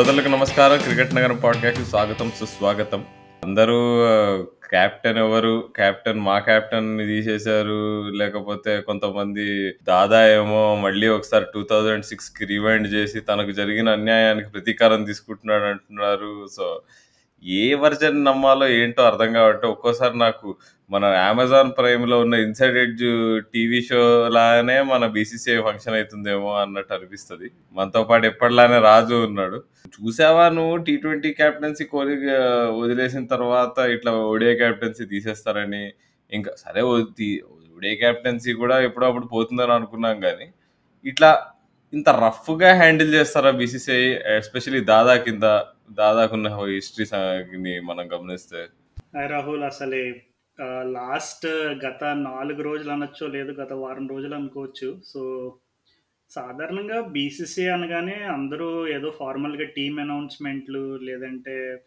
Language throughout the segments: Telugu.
శ్రోతలకు నమస్కారం. క్రికెట్ నగరం పాడ్కాస్ట్ స్వాగతం సుస్వాగతం. అందరూ కెప్టెన్ ఎవరు? కెప్టెన్ మా కెప్టెన్ని తీసేశారు. లేకపోతే కొంతమంది దాదా ఏమో మళ్ళీ ఒకసారి టూ థౌజండ్ సిక్స్కి రివైండ్ చేసి తనకు జరిగిన అన్యాయానికి ప్రతీకారం తీసుకుంటున్నాడు అంటున్నారు. సో ఏ వర్జన్ నమ్మాలో ఏంటో అర్థం కాబట్టి ఒక్కోసారి నాకు మన అమెజాన్ ప్రైమ్లో ఉన్న ఇన్సైడ్ ఎడ్జ్ టీవీ షో లాగానే మన బీసీసీఐ ఫంక్షన్ అవుతుందేమో అన్నట్టు అనిపిస్తుంది. మనతో పాటు ఎప్పటిలానే రాజు ఉన్నాడు. చూసావా నువ్వు టీ ట్వంటీ క్యాప్టెన్సీ కోహ్లీ వదిలేసిన తర్వాత ఇట్లా ఓడియా క్యాప్టెన్సీ తీసేస్తారని. ఇంకా సరే ఓడియా క్యాప్టెన్సీ కూడా ఎప్పుడప్పుడు పోతుందని అనుకున్నాం కానీ ఇట్లా ఇంత రఫ్గా హ్యాండిల్ చేస్తారా బీసీసీఐ ఎస్పెషల్లీ దాదా కింద? దాదాకున్న హిస్టరీ మనం గమనిస్తే. రాహుల్ అసలే లాస్ట్ గత నాలుగు రోజులు అనొచ్చు లేదు గత వారం రోజులు అనుకోవచ్చు. సో సాధారణంగా బీసీసీ అనగానే అందరూ ఏదో ఫార్మల్గా టీమ్ అనౌన్స్మెంట్లు లేదంటే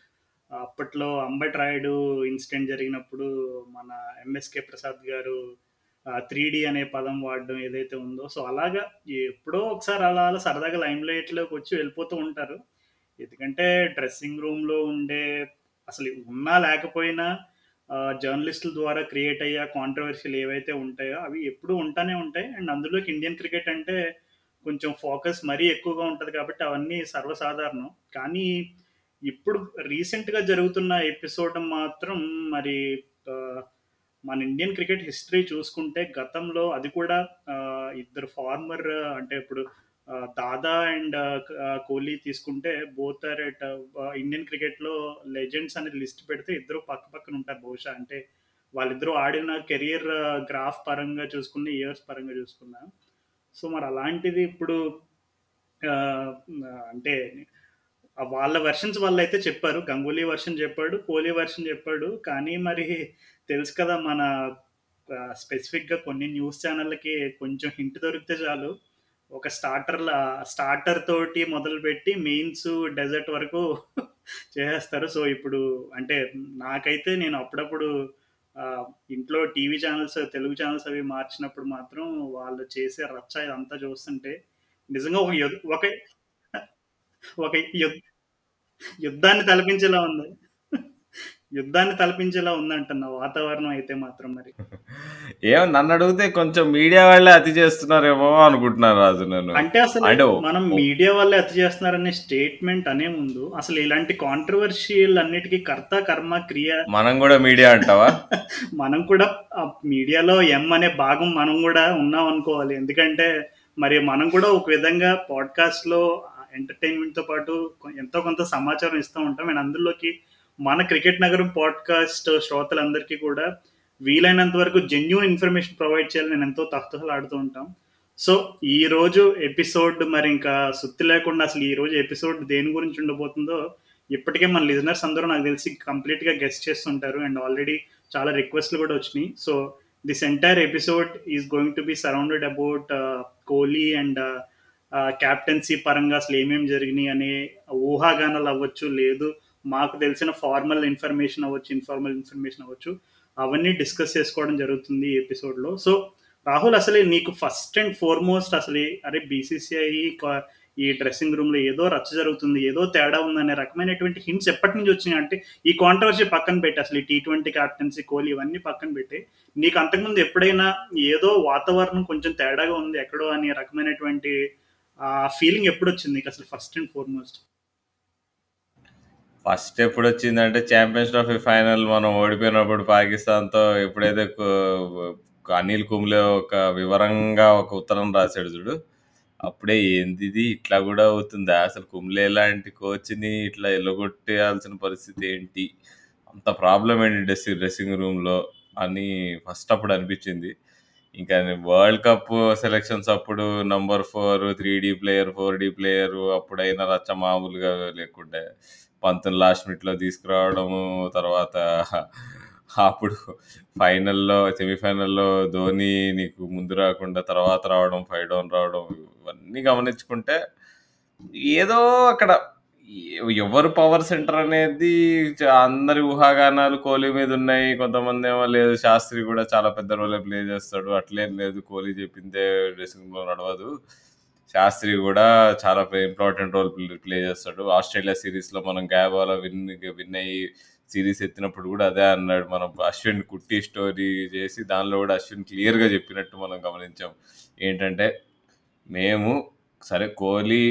అప్పట్లో అంబట్ రాయుడు ఇన్సిడెంట్ జరిగినప్పుడు మన ఎంఎస్కే ప్రసాద్ గారు త్రీ డి అనే పదం వాడడం ఏదైతే ఉందో సో అలాగా ఎప్పుడో ఒకసారి అలా అలా సరదాగా లైమ్ లైట్లోకి వచ్చి వెళ్ళిపోతూ ఉంటారు. ఎందుకంటే డ్రెస్సింగ్ రూమ్లో ఉండే అసలు ఉన్నా లేకపోయినా జర్నలిస్టుల ద్వారా క్రియేట్ అయ్యే కాంట్రవర్షియల్ ఏవైతే ఉంటాయో అవి ఎప్పుడూ ఉంటానే ఉంటాయి. అండ్ అందులోకి ఇండియన్ క్రికెట్ అంటే కొంచెం ఫోకస్ మరీ ఎక్కువగా ఉంటుంది కాబట్టి అవన్నీ సర్వసాధారణం. కానీ ఇప్పుడు రీసెంట్గా జరుగుతున్న ఎపిసోడ్ మాత్రం మరి మన ఇండియన్ క్రికెట్ హిస్టరీ చూసుకుంటే గతంలో అది కూడా ఇద్దరు ఫార్మర్ అంటే ఇప్పుడు దాదా అండ్ కోహ్లీ తీసుకుంటే బోత్ ఆర్ ఎట్ ఇండియన్ క్రికెట్లో లెజెండ్స్ అనే లిస్ట్ పెడితే ఇద్దరు పక్క పక్కన ఉంటారు బహుశా. అంటే వాళ్ళిద్దరూ ఆడిన కెరియర్ గ్రాఫ్ పరంగా చూసుకున్న ఇయర్స్ పరంగా చూసుకున్నా. సో మరి అలాంటిది ఇప్పుడు అంటే వాళ్ళ వెర్షన్స్ వాళ్ళు అయితే చెప్పారు. గంగూలీ వర్షన్ చెప్పాడు కోహ్లీ వర్షన్ చెప్పాడు. కానీ మరి తెలుసు కదా మన స్పెసిఫిక్గా కొన్ని న్యూస్ ఛానళ్ళకి కొంచెం హింట్ దొరికితే చాలు. ఒక స్టార్టర్ స్టార్టర్ తోటి మొదలుపెట్టి మెయిన్స్ డెజర్ట్ వరకు చేసేస్తారు. సో ఇప్పుడు అంటే నాకైతే నేను అప్పుడప్పుడు ఇంట్లో టీవీ ఛానల్స్ తెలుగు ఛానల్స్ అవి మార్చినప్పుడు మాత్రం వాళ్ళు చేసే రచ్చ ఇదంతా చూస్తుంటే నిజంగా ఒక యుద్ధ ఒక ఒక యుద్ధ యుద్ధాన్ని తలపించేలా ఉంది. యుద్ధాన్ని తలపించేలా ఉందంటున్న వాతావరణం అయితే మాత్రం మరి. ఏమో నన్ను అడిగితే కొంచెం మీడియా వాళ్ళే అతి చేస్తున్నారేమో అనుకుంటున్నాను రాజు నేను. అంటే అసలు మనం మీడియా వల్లే అతి చేస్తున్నారనే స్టేట్మెంట్ అనే ముందు అసలు ఇలాంటి కాంట్రవర్షియల్ అన్నిటికీ కర్త కర్మ క్రియ మనం కూడా మీడియా అంటావా? మనం కూడా మీడియాలో ఎం అనే భాగం మనం కూడా ఉన్నాం అనుకోవాలి. ఎందుకంటే మరి మనం కూడా ఒక విధంగా పాడ్కాస్ట్లో ఎంటర్టైన్మెంట్తో పాటు కొ- ఎంతో కొంత సమాచారం ఇస్తూ ఉంటాం. అండ్ అందులోకి మన క్రికెట్ నగరం పాడ్కాస్ట్ శ్రోతలందరికీ కూడా వీలైనంత వరకు జెన్యున్ ఇన్ఫర్మేషన్ ప్రొవైడ్ చేయాలని నేను ఎంతో తహతహలాడుతూ ఉంటాం. సో ఈ రోజు ఎపిసోడ్ మరి ఇంకా సుత్తి లేకుండా అసలు ఈ రోజు ఎపిసోడ్ దేని గురించి ఉండబోతుందో ఇప్పటికే మన లిజనర్స్ అందరూ నాకు తెలిసి కంప్లీట్గా గెస్ట్ చేస్తుంటారు. అండ్ ఆల్రెడీ చాలా రిక్వెస్ట్లు కూడా వచ్చినాయి. So this entire episode is going to be surrounded about Kohli and captaincy పరంగా అసలు ఏమేమి జరిగినాయి అనే ఊహాగానాలు అవ్వచ్చు లేదు మాకు తెలిసిన ఫార్మల్ ఇన్ఫర్మేషన్ అవ్వచ్చు ఇన్ఫార్మల్ ఇన్ఫర్మేషన్ అవ్వచ్చు అవన్నీ డిస్కస్ చేసుకోవడం జరుగుతుంది ఈ ఎపిసోడ్లో సో రాహుల్ అసలే నీకు ఫస్ట్ అండ్ ఫార్మోస్ట్ అసలే అరే బీసీసీఐ ఈ డ్రెస్సింగ్ రూమ్లో ఏదో రచ్చ జరుగుతుంది ఏదో తేడా ఉందనే రకమైనటువంటి హింట్స్ ఎప్పటి నుంచి వచ్చినాయి? అంటే ఈ కాంట్రవర్సీ పక్కన పెట్టి అసలు ఈ టీ ట్వంటీ క్యాప్టెన్సీ కోహ్లీ ఇవన్నీ పక్కన పెట్టి నీకు అంతకుముందు ఎప్పుడైనా ఏదో వాతావరణం కొంచెం తేడాగా ఉంది ఎక్కడో అనే రకమైనటువంటి ఫీలింగ్ ఎప్పుడు వచ్చింది నీకు అసలు ఫస్ట్ అండ్ ఫార్మోస్ట్ ఫస్ట్ ఎప్పుడు వచ్చిందంటే ఛాంపియన్స్ ట్రోఫీ ఫైనల్ మనం ఓడిపోయినప్పుడు పాకిస్తాన్తో ఎప్పుడైతే కు- అనిల్ కుంబ్లే ఒక వివరంగా ఒక ఉత్తరం రాశాడు చూడు అప్పుడే ఏంది ఇది? ఇట్లా కూడా అవుతుందా? అసలు కుంబ్లే లాంటి కోచ్ని ఇట్లా ఎల్లగొట్టేయాల్సిన పరిస్థితి ఏంటి? అంత ప్రాబ్లం ఏంటి డ్రెస్సింగ్ డ్రెస్సింగ్ రూమ్లో? అని ఫస్ట్ అప్పుడు అనిపించింది. ఇంకా వరల్డ్ కప్ సెలక్షన్స్ అప్పుడు number four three D player four D player అప్పుడైనా రచ్చ మామూలుగా లేకుండే. పంతుని లాస్ట్ మినిట్లో తీసుకురావడము తర్వాత అప్పుడు ఫైనల్లో సెమీఫైనల్లో ధోని నీకు ముందు రాకుండా తర్వాత రావడం ఫైవ్ డౌన్ రావడం ఇవన్నీ గమనించుకుంటే ఏదో అక్కడ ఎవరు పవర్ సెంటర్ అనేది చ- అందరి ఊహాగానాలు కోహ్లీ మీద ఉన్నాయి. కొంతమంది ఏమో లేదు శాస్త్రి కూడా చాలా పెద్ద రోలే ప్లే చేస్తాడు. అట్లేం లేదు కోహ్లీ చెప్పిందే డ్రెస్సింగ్ రూమ్ నడవదు. శాస్త్రి కూడా చాలా ఇంపార్టెంట్ రోల్ ప్లే చేస్తాడు. ఆస్ట్రేలియా సిరీస్లో మనం గాయబాల విన్ విన్ అయ్యి సిరీస్ ఎత్తినప్పుడు కూడా అదే అన్నాడు మనం అశ్విన్ కుట్టి స్టోరీ చేసి దానిలో కూడా అశ్విన్ క్లియర్గా చెప్పినట్టు మనం గమనించాం. ఏంటంటే మేము సరే కోహ్లీ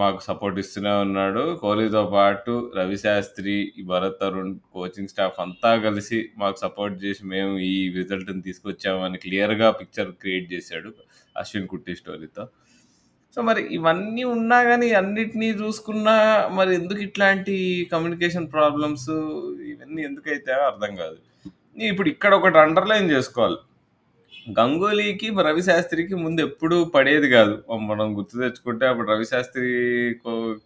మాకు సపోర్ట్ ఇస్తూనే ఉన్నాడు. కోహ్లీతో పాటు రవి శాస్త్రి భరత్ అరుణ్ కోచింగ్ స్టాఫ్ అంతా కలిసి మాకు సపోర్ట్ చేసి మేము ఈ రిజల్ట్ని తీసుకొచ్చామని క్లియర్గా పిక్చర్ క్రియేట్ చేశాడు అశ్విన్ కుట్టి స్టోరీతో. సో మరి ఇవన్నీ ఉన్నా కానీ అన్నిటినీ చూసుకున్నా మరి ఎందుకు ఇట్లాంటి కమ్యూనికేషన్ ప్రాబ్లమ్స్ ఇవన్నీ ఎందుకైతే అర్థం కాదు. ఇప్పుడు ఇక్కడ ఒకటి అండర్లైన్ చేసుకోవాలి. గంగూలీకి రవి శాస్త్రికి ముందు ఎప్పుడు పడేది కాదు. మనం గుర్తు తెచ్చుకుంటే అప్పుడు రవిశాస్త్రి కో-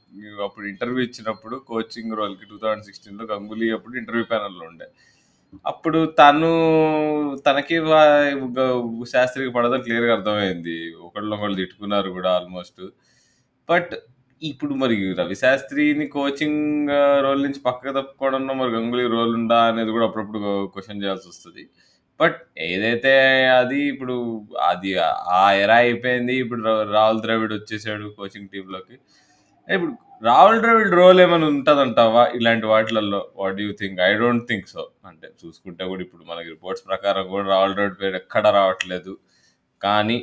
అప్పుడు ఇంటర్వ్యూ ఇచ్చినప్పుడు కోచింగ్ రోల్కి టూ థౌజండ్ సిక్స్టీన్లో గంగూలీ అప్పుడు ఇంటర్వ్యూ ప్యానల్లో ఉండే. అప్పుడు తను తనకి శాస్త్రికి పడదని క్లియర్గా అర్థమైంది. ఒకళ్ళు ఒకళ్ళు తిట్టుకున్నారు కూడా ఆల్మోస్ట్. బట్ ఇప్పుడు మరి రవి శాస్త్రిని కోచింగ్ రోల్ నుంచి పక్కకు తప్పుకోవడంలో మరి గంగూలీ రోల్ ఉందా అనేది కూడా అప్పుడప్పుడు క్వశ్చన్ చేయాల్సి వస్తుంది. బట్ ఏదైతే అది ఇప్పుడు అది ఆ ఎరా అయిపోయింది. ఇప్పుడు రాహుల్ ద్రవిడ్ వచ్చేసాడు కోచింగ్ టీంలోకి. ఇప్పుడు రాహుల్ ద్రవిడ్ రోల్ ఏమైనా ఉంటుందంటావా? ఇలాంటి వాటిలలో what you think I don't think so అంటే చూసుకుంటే కూడా ఇప్పుడు మనకి రిపోర్ట్స్ ప్రకారం కూడా రాహుల్ ద్రవిడ్ పేరు ఎక్కడ రావట్లేదు. కానీ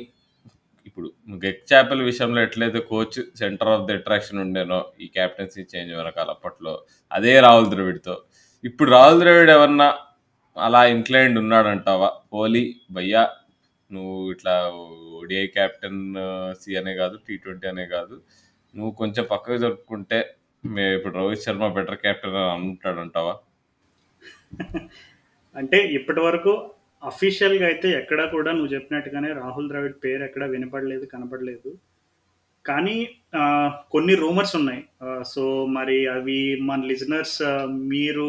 ఇప్పుడు గెక్ చాపెల్ విషయంలో ఎట్లయితే coach center of the attraction ఉండేనో ఈ క్యాప్టెన్సీ చేంజ్ వెనకాల అప్పట్లో అదే రాహుల్ ద్రవిడ్తో. ఇప్పుడు రాహుల్ ద్రవిడ్ ఏమన్నా అలా ఇంక్లైండ్ ఉన్నాడంటావా? కోహ్లీ భయ్యా నువ్వు ఇట్లా ఓడిఐ క్యాప్టెన్ సి అనే కాదు టీ ట్వంటీ అనే కాదు. నువ్వు కొంచెం పక్కకు జరుపుకుంటే మే ఇప్పుడు రోహిత్ శర్మ బెటర్ క్యాప్టెన్ అని అంటాడంటావా అంటే ఇప్పటి వరకు అఫీషియల్గా అయితే ఎక్కడా కూడా నువ్వు చెప్పినట్టుగానే రాహుల్ ద్రవిడ్ పేరు ఎక్కడా వినపడలేదు కనపడలేదు. కానీ ఆ, కొన్ని రూమర్స్ ఉన్నాయి. సో మరి అవి మన లిజనర్స్ మీరు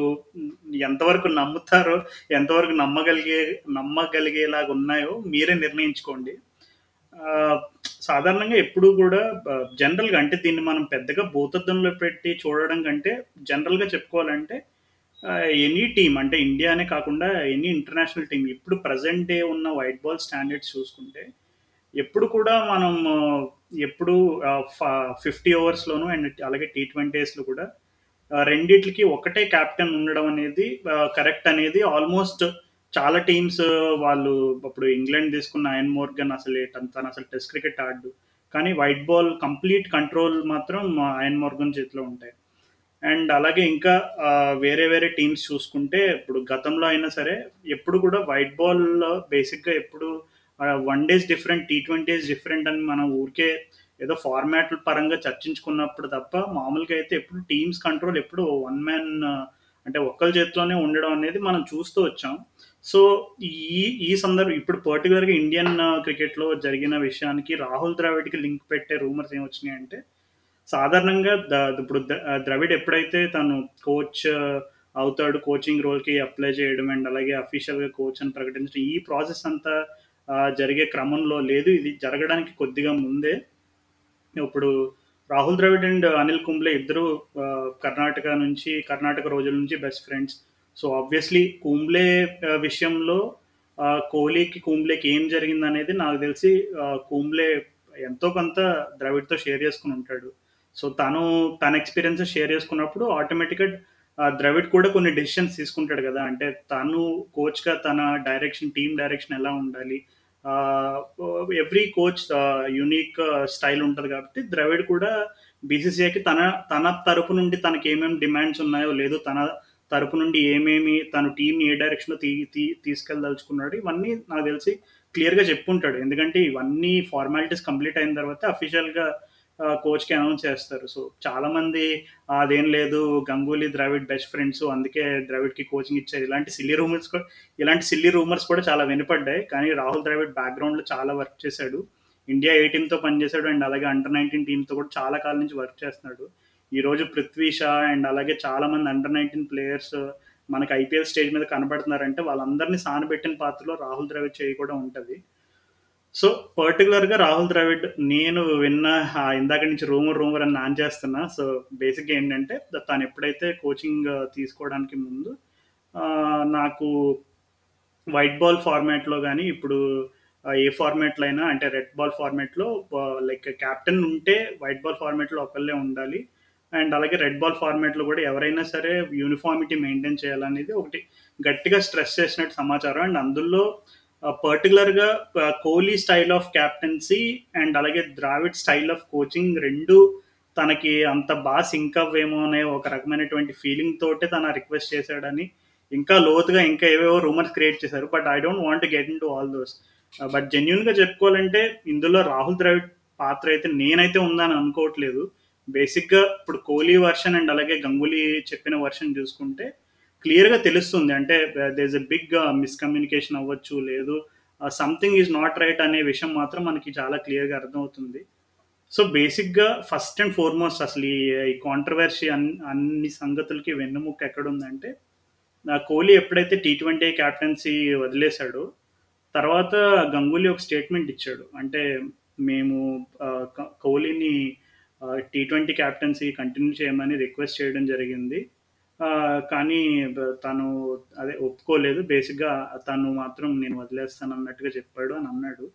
ఎంతవరకు నమ్ముతారో ఎంతవరకు నమ్మగలిగే నమ్మగలిగేలాగా ఉన్నాయో మీరే నిర్ణయించుకోండి. సాధారణంగా ఎప్పుడు కూడా జనరల్గా అంటే దీన్ని మనం పెద్దగా భూతద్దంలో పెట్టి చూడడం కంటే జనరల్గా చెప్పుకోవాలంటే ఎనీ టీం అంటే ఇండియానే కాకుండా ఎనీ ఇంటర్నేషనల్ టీం ఇప్పుడు ప్రజెంట్ డే ఉన్న వైట్ బాల్ స్టాండర్డ్స్ చూసుకుంటే ఎప్పుడు కూడా మనం ఎప్పుడు ఫిఫ్టీ ఓవర్స్లోను అండ్ అలాగే టీ ట్వంటీస్లో కూడా రెండిట్లకి ఒకటే కెప్టెన్ ఉండడం అనేది కరెక్ట్ అనేది ఆల్మోస్ట్ చాలా టీమ్స్ వాళ్ళు ఇప్పుడు ఇంగ్లాండ్ తీసుకున్న అయన్ మోర్గన్ అసలు తను అసలు టెస్ట్ క్రికెట్ ఆడు కానీ వైట్ బాల్ కంప్లీట్ కంట్రోల్ మాత్రం అయన్ మోర్గన్ చేతిలో ఉంటాయి. అండ్ అలాగే ఇంకా వేరే వేరే టీమ్స్ చూసుకుంటే ఇప్పుడు గతంలో అయినా సరే ఎప్పుడు కూడా వైట్ బాల్ బేసిక్గా ఎప్పుడు one days different T twenties different అని మనం ఊరికే ఏదో ఫార్మాట్ల పరంగా చర్చించుకున్నప్పుడు తప్ప మామూలుగా అయితే ఎప్పుడు టీమ్స్ కంట్రోల్ ఎప్పుడు వన్ మ్యాన్ అంటే ఒక్కరి చేతిలోనే ఉండడం అనేది మనం చూస్తూ వచ్చాం. సో ఈ ఈ సందర్భం ఇప్పుడు పర్టికులర్గా ఇండియన్ క్రికెట్లో జరిగిన విషయానికి రాహుల్ ద్రావిడ్కి లింక్ పెట్టే రూమర్స్ ఏమొచ్చినాయి అంటే సాధారణంగా ఇప్పుడు ద- ద్రవిడ్ ఎప్పుడైతే తను కోచ్ uh, అవుతాడు కోచింగ్ రోల్కి అప్లై చేయడం అండ్ అలాగే అఫీషియల్గా కోచ్ అని ప్రకటించడం ఈ ప్రాసెస్ అంతా uh, జరిగే క్రమంలో లేదు. ఇది జరగడానికి కొద్దిగా ముందే. ఇప్పుడు రాహుల్ ద్రవిడ్ అండ్ అనిల్ కుంబ్లే ఇద్దరు కర్ణాటక నుంచి కర్ణాటక రోజుల నుంచి best friends so obviously Kumble విషయంలో కోహ్లీకి కుంబ్లేకి ఏం జరిగింది అనేది నాకు తెలిసి కుంబ్లే ఎంతో కొంత ద్రవిడ్తో షేర్ చేసుకుని ఉంటాడు. సో తను తన ఎక్స్పీరియన్స్ షేర్ చేసుకున్నప్పుడు ఆటోమేటిక్గా ద్రవిడ్ కూడా కొన్ని డెసిషన్స్ తీసుకుంటాడు కదా. అంటే తను కోచ్గా తన డైరెక్షన్ టీమ్ డైరెక్షన్ ఎలా ఉండాలి ఎవ్రీ కోచ్ యునిక్ స్టైల్ ఉంటుంది కాబట్టి ద్రవిడ్ కూడా బీసీసీఐకి తన తన తరపు నుండి తనకి ఏమేమి డిమాండ్స్ ఉన్నాయో లేదు తన తరపు నుండి ఏమేమి తను టీం ఏ డైరెక్షన్లో తీ తీ తీసుకెళ్ళదలుచుకున్నాడు ఇవన్నీ నాకు తెలిసి క్లియర్గా చెప్పుకుంటాడు ఎందుకంటే ఇవన్నీ ఫార్మాలిటీస్ కంప్లీట్ అయిన తర్వాత అఫీషియల్గా కోచ్కి అనౌన్స్ చేస్తారు. సో చాలామంది అదేం లేదు గంగూలీ ద్రావిడ్ బెస్ట్ ఫ్రెండ్స్ అందుకే ద్రావిడ్కి కోచింగ్ ఇచ్చారు. ఇలాంటి సిల్లీ రూమర్స్ కూడా ఇలాంటి సిల్లీ రూమర్స్ కూడా చాలా వినపడ్డాయి. కానీ రాహుల్ ద్రావిడ్ బ్యాక్గ్రౌండ్లో చాలా వర్క్ చేశాడు. ఇండియా ఏ టీంతో పనిచేశాడు అండ్ అలాగే అండర్ నైన్టీన్ టీంతో కూడా చాలా కాలం నుంచి వర్క్ చేస్తున్నాడు. ఈ రోజు పృథ్వీ షా అండ్ అలాగే చాలా మంది అండర్ నైన్టీన్ ప్లేయర్స్ మనకి ఐపీఎల్ స్టేజ్ మీద కనబడుతున్నారంటే వాళ్ళందరినీ సానబెట్టిన పాత్రలో రాహుల్ ద్రవిడ్ చేయి కూడా ఉంటుంది. సో పర్టికులర్గా రాహుల్ ద్రవిడ్ నేను విన్న ఆ ఇందాక నుంచి రూమర్ రూమర్ అని నాన్ చేస్తున్నా సో బేసిక్గా ఏంటంటే తను ఎప్పుడైతే కోచింగ్ తీసుకోవడానికి ముందు నాకు వైట్ బాల్ ఫార్మాట్లో కానీ ఇప్పుడు ఏ ఫార్మాట్‌లో అయినా అంటే రెడ్ బాల్ ఫార్మాట్‌లో లైక్ కెప్టెన్ ఉంటే వైట్ బాల్ ఫార్మాట్‌లో ఒకళ్ళే ఉండాలి. అండ్ అలాగే రెడ్ బాల్ ఫార్మాట్‌లో కూడా ఎవరైనా సరే యూనిఫార్మిటీ మెయింటైన్ చేయాలనేది ఒకటి గట్టిగా స్ట్రెస్ చేసినట్టు సమాచారం. అండ్ అందులో పర్టికులర్గా Kohli style of captaincy and అలాగే ద్రావిడ్ స్టైల్ ఆఫ్ కోచింగ్ రెండు తనకి అంత బాగా సింక్ అవ్వేమో అనే ఒక రకమైనటువంటి ఫీలింగ్ తోటే తన రిక్వెస్ట్ చేశాడని ఇంకా లోతుగా ఇంకా ఏవేవో రూమర్స్ క్రియేట్ చేశారు. But I don't want get into all those. But జెన్యున్గా చెప్పుకోవాలంటే ఇందులో రాహుల్ ద్రావిడ్ పాత్ర అయితే నేనైతే ఉందని అనుకోవట్లేదు. బేసిక్‌గా ఇప్పుడు కోహ్లీ వెర్షన్ అండ్ అలాగే గంగూలీ చెప్పిన వెర్షన్ చూసుకుంటే క్లియర్‌గా తెలుస్తుంది. అంటే దేస్ ఎ బిగ్ మిస్‌కమ్యూనికేషన్ అవ్వచ్చు. లేదు సంథింగ్ ఈజ్ నాట్ రైట్ అనే విషయం మాత్రం మనకి చాలా క్లియర్‌గా అర్థమవుతుంది. సో, బేసిక్‌గా ఫస్ట్ అండ్ ఫార్‌మోస్ట్ అసలు ఈ కాంట్రవర్సీ అన్ అన్ని సంగతులకి వెన్నెముక ఎక్కడుందంటే నా కోహ్లీ ఎప్పుడైతే టీ20 కెప్టెన్సీ వదిలేశాడో తర్వాత గంగూలీ ఒక స్టేట్మెంట్ ఇచ్చాడు. అంటే మేము కోహ్లీని టీ ట్వంటీ కెప్టెన్సీ కంటిన్యూ చేయమని రిక్వెస్ట్ చేయడం జరిగింది. కానీ తను అదే ఒప్పుకోలేదు. బేసిక్‌గా తను మాత్రం నేను వదిలేస్తాను అన్నట్టుగా చెప్పాడు అని అన్నాడు.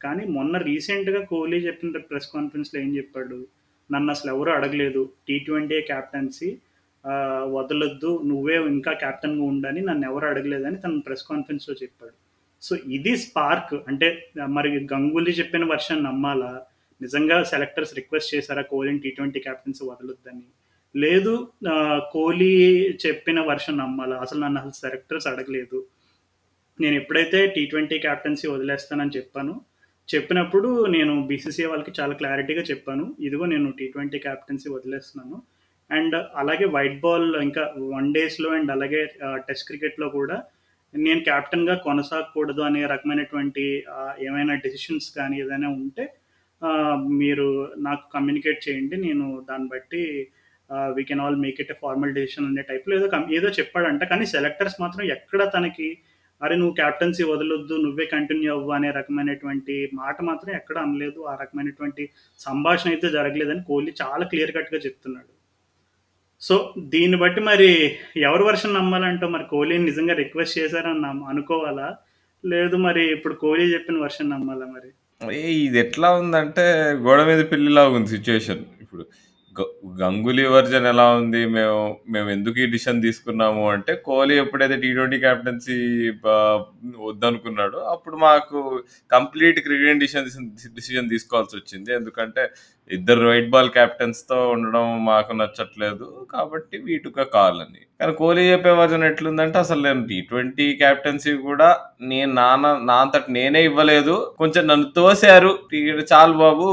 కానీ మొన్న రీసెంట్‌గా కోహ్లీ చెప్పిన ప్రెస్ కాన్ఫరెన్స్‌లో ఏం చెప్పాడు? నన్ను అసలు ఎవరు అడగలేదు. టీ20 కెప్టెన్సీ క్యాప్టెన్సీ వదలొద్దు. నువ్వే ఇంకా క్యాప్టెన్గా ఉండని నన్నెవరు అడగలేదని తను ప్రెస్ కాన్ఫరెన్స్‌లో చెప్పాడు. సో, ఇది స్పార్క్. అంటే మరి గంగూలీ చెప్పిన వర్షన్ నమ్మాలా? నిజంగా సెలెక్టర్స్ రిక్వెస్ట్ చేశారా కోహ్లీని టీ ట్వంటీ క్యాప్టెన్సీ వదలొద్దని? లేదు కోహ్లీ చెప్పిన వర్షన్ నమ్మాలా? అసలు నన్ను అసలు సెలెక్టర్స్ అడగలేదు. నేను ఎప్పుడైతే టీ20 కెప్టెన్సీ వదిలేస్తానని చెప్పాను చెప్పినప్పుడు నేను బీసీసీఐ వాళ్ళకి చాలా క్లారిటీగా చెప్పాను. ఇదిగో నేను టీ ట్వంటీ క్యాప్టెన్సీ వదిలేస్తున్నాను. అండ్ అలాగే వైట్ బాల్ ఇంకా వన్ డేస్‌లో అండ్ అలాగే టెస్ట్ క్రికెట్‌లో కూడా నేను కెప్టెన్‌గా కొనసాగకూడదు అనే రకమైనటువంటి ఏమైనా డెసిషన్స్ కానీ ఏదైనా ఉంటే మీరు నాకు కమ్యూనికేట్ చేయండి. నేను దాన్ని బట్టి we can all make it a formal decision అనే టైప్‌లో ఏదో ఏదో చెప్పాడంట. కానీ సెలెక్టర్స్ మాత్రం ఎక్కడ తనకి అరే! నువ్వు కెప్టెన్సీ వదలొద్దు. నువ్వే కంటిన్యూ అవ్వు అనే రకమైనటువంటి మాట మాత్రం ఎక్కడ అనలేదు. ఆ రకమైనటువంటి సంభాషణ అయితే జరగలేదని కోహ్లీ చాలా క్లియర్ కట్‌గా చెప్తున్నాడు. సో, దీన్ని బట్టి మరి ఎవరి వర్షన్ నమ్మాలంటావు? మరి కోహ్లీని నిజంగా రిక్వెస్ట్ చేశారని అనుకోవాలా? లేదు మరి ఇప్పుడు కోహ్లీ చెప్పిన వెర్షన్ నమ్మాలా మరి? ఇది ఎట్లా ఉందంటే గోడ మీద పిల్లిలా ఉంది సిచ్యువేషన్ ఇప్పుడు గ గంగూలీ వర్షన్ ఎలా ఉంది? మేము మేమెందుకు ఈ డిసిషన్ తీసుకున్నాము అంటే, కోహ్లీ ఎప్పుడైతే టీ20 ట్వంటీ బ వద్దనుకున్నాడో, అప్పుడు మాకు కంప్లీట్ క్రికెట్ డిసిషన్ డిసిషన్ తీసుకోవాల్సొచ్చింది. ఎందుకంటే, ఇద్దరు వైట్ బాల్ కెప్టెన్స్‌తో ఉండడం మాకు నచ్చట్లేదు. కాబట్టి వి కాలని కాల్ అని. కానీ కోహ్లీ చెప్పే వర్జన్ ఎట్లుందంటే, అసలు నేను టీ20 కెప్టెన్సీ కూడా నేను నాన్న నా అంతటి నేనే ఇవ్వలేదు. కొంచెం నన్ను తోసారు. చాలు బాబు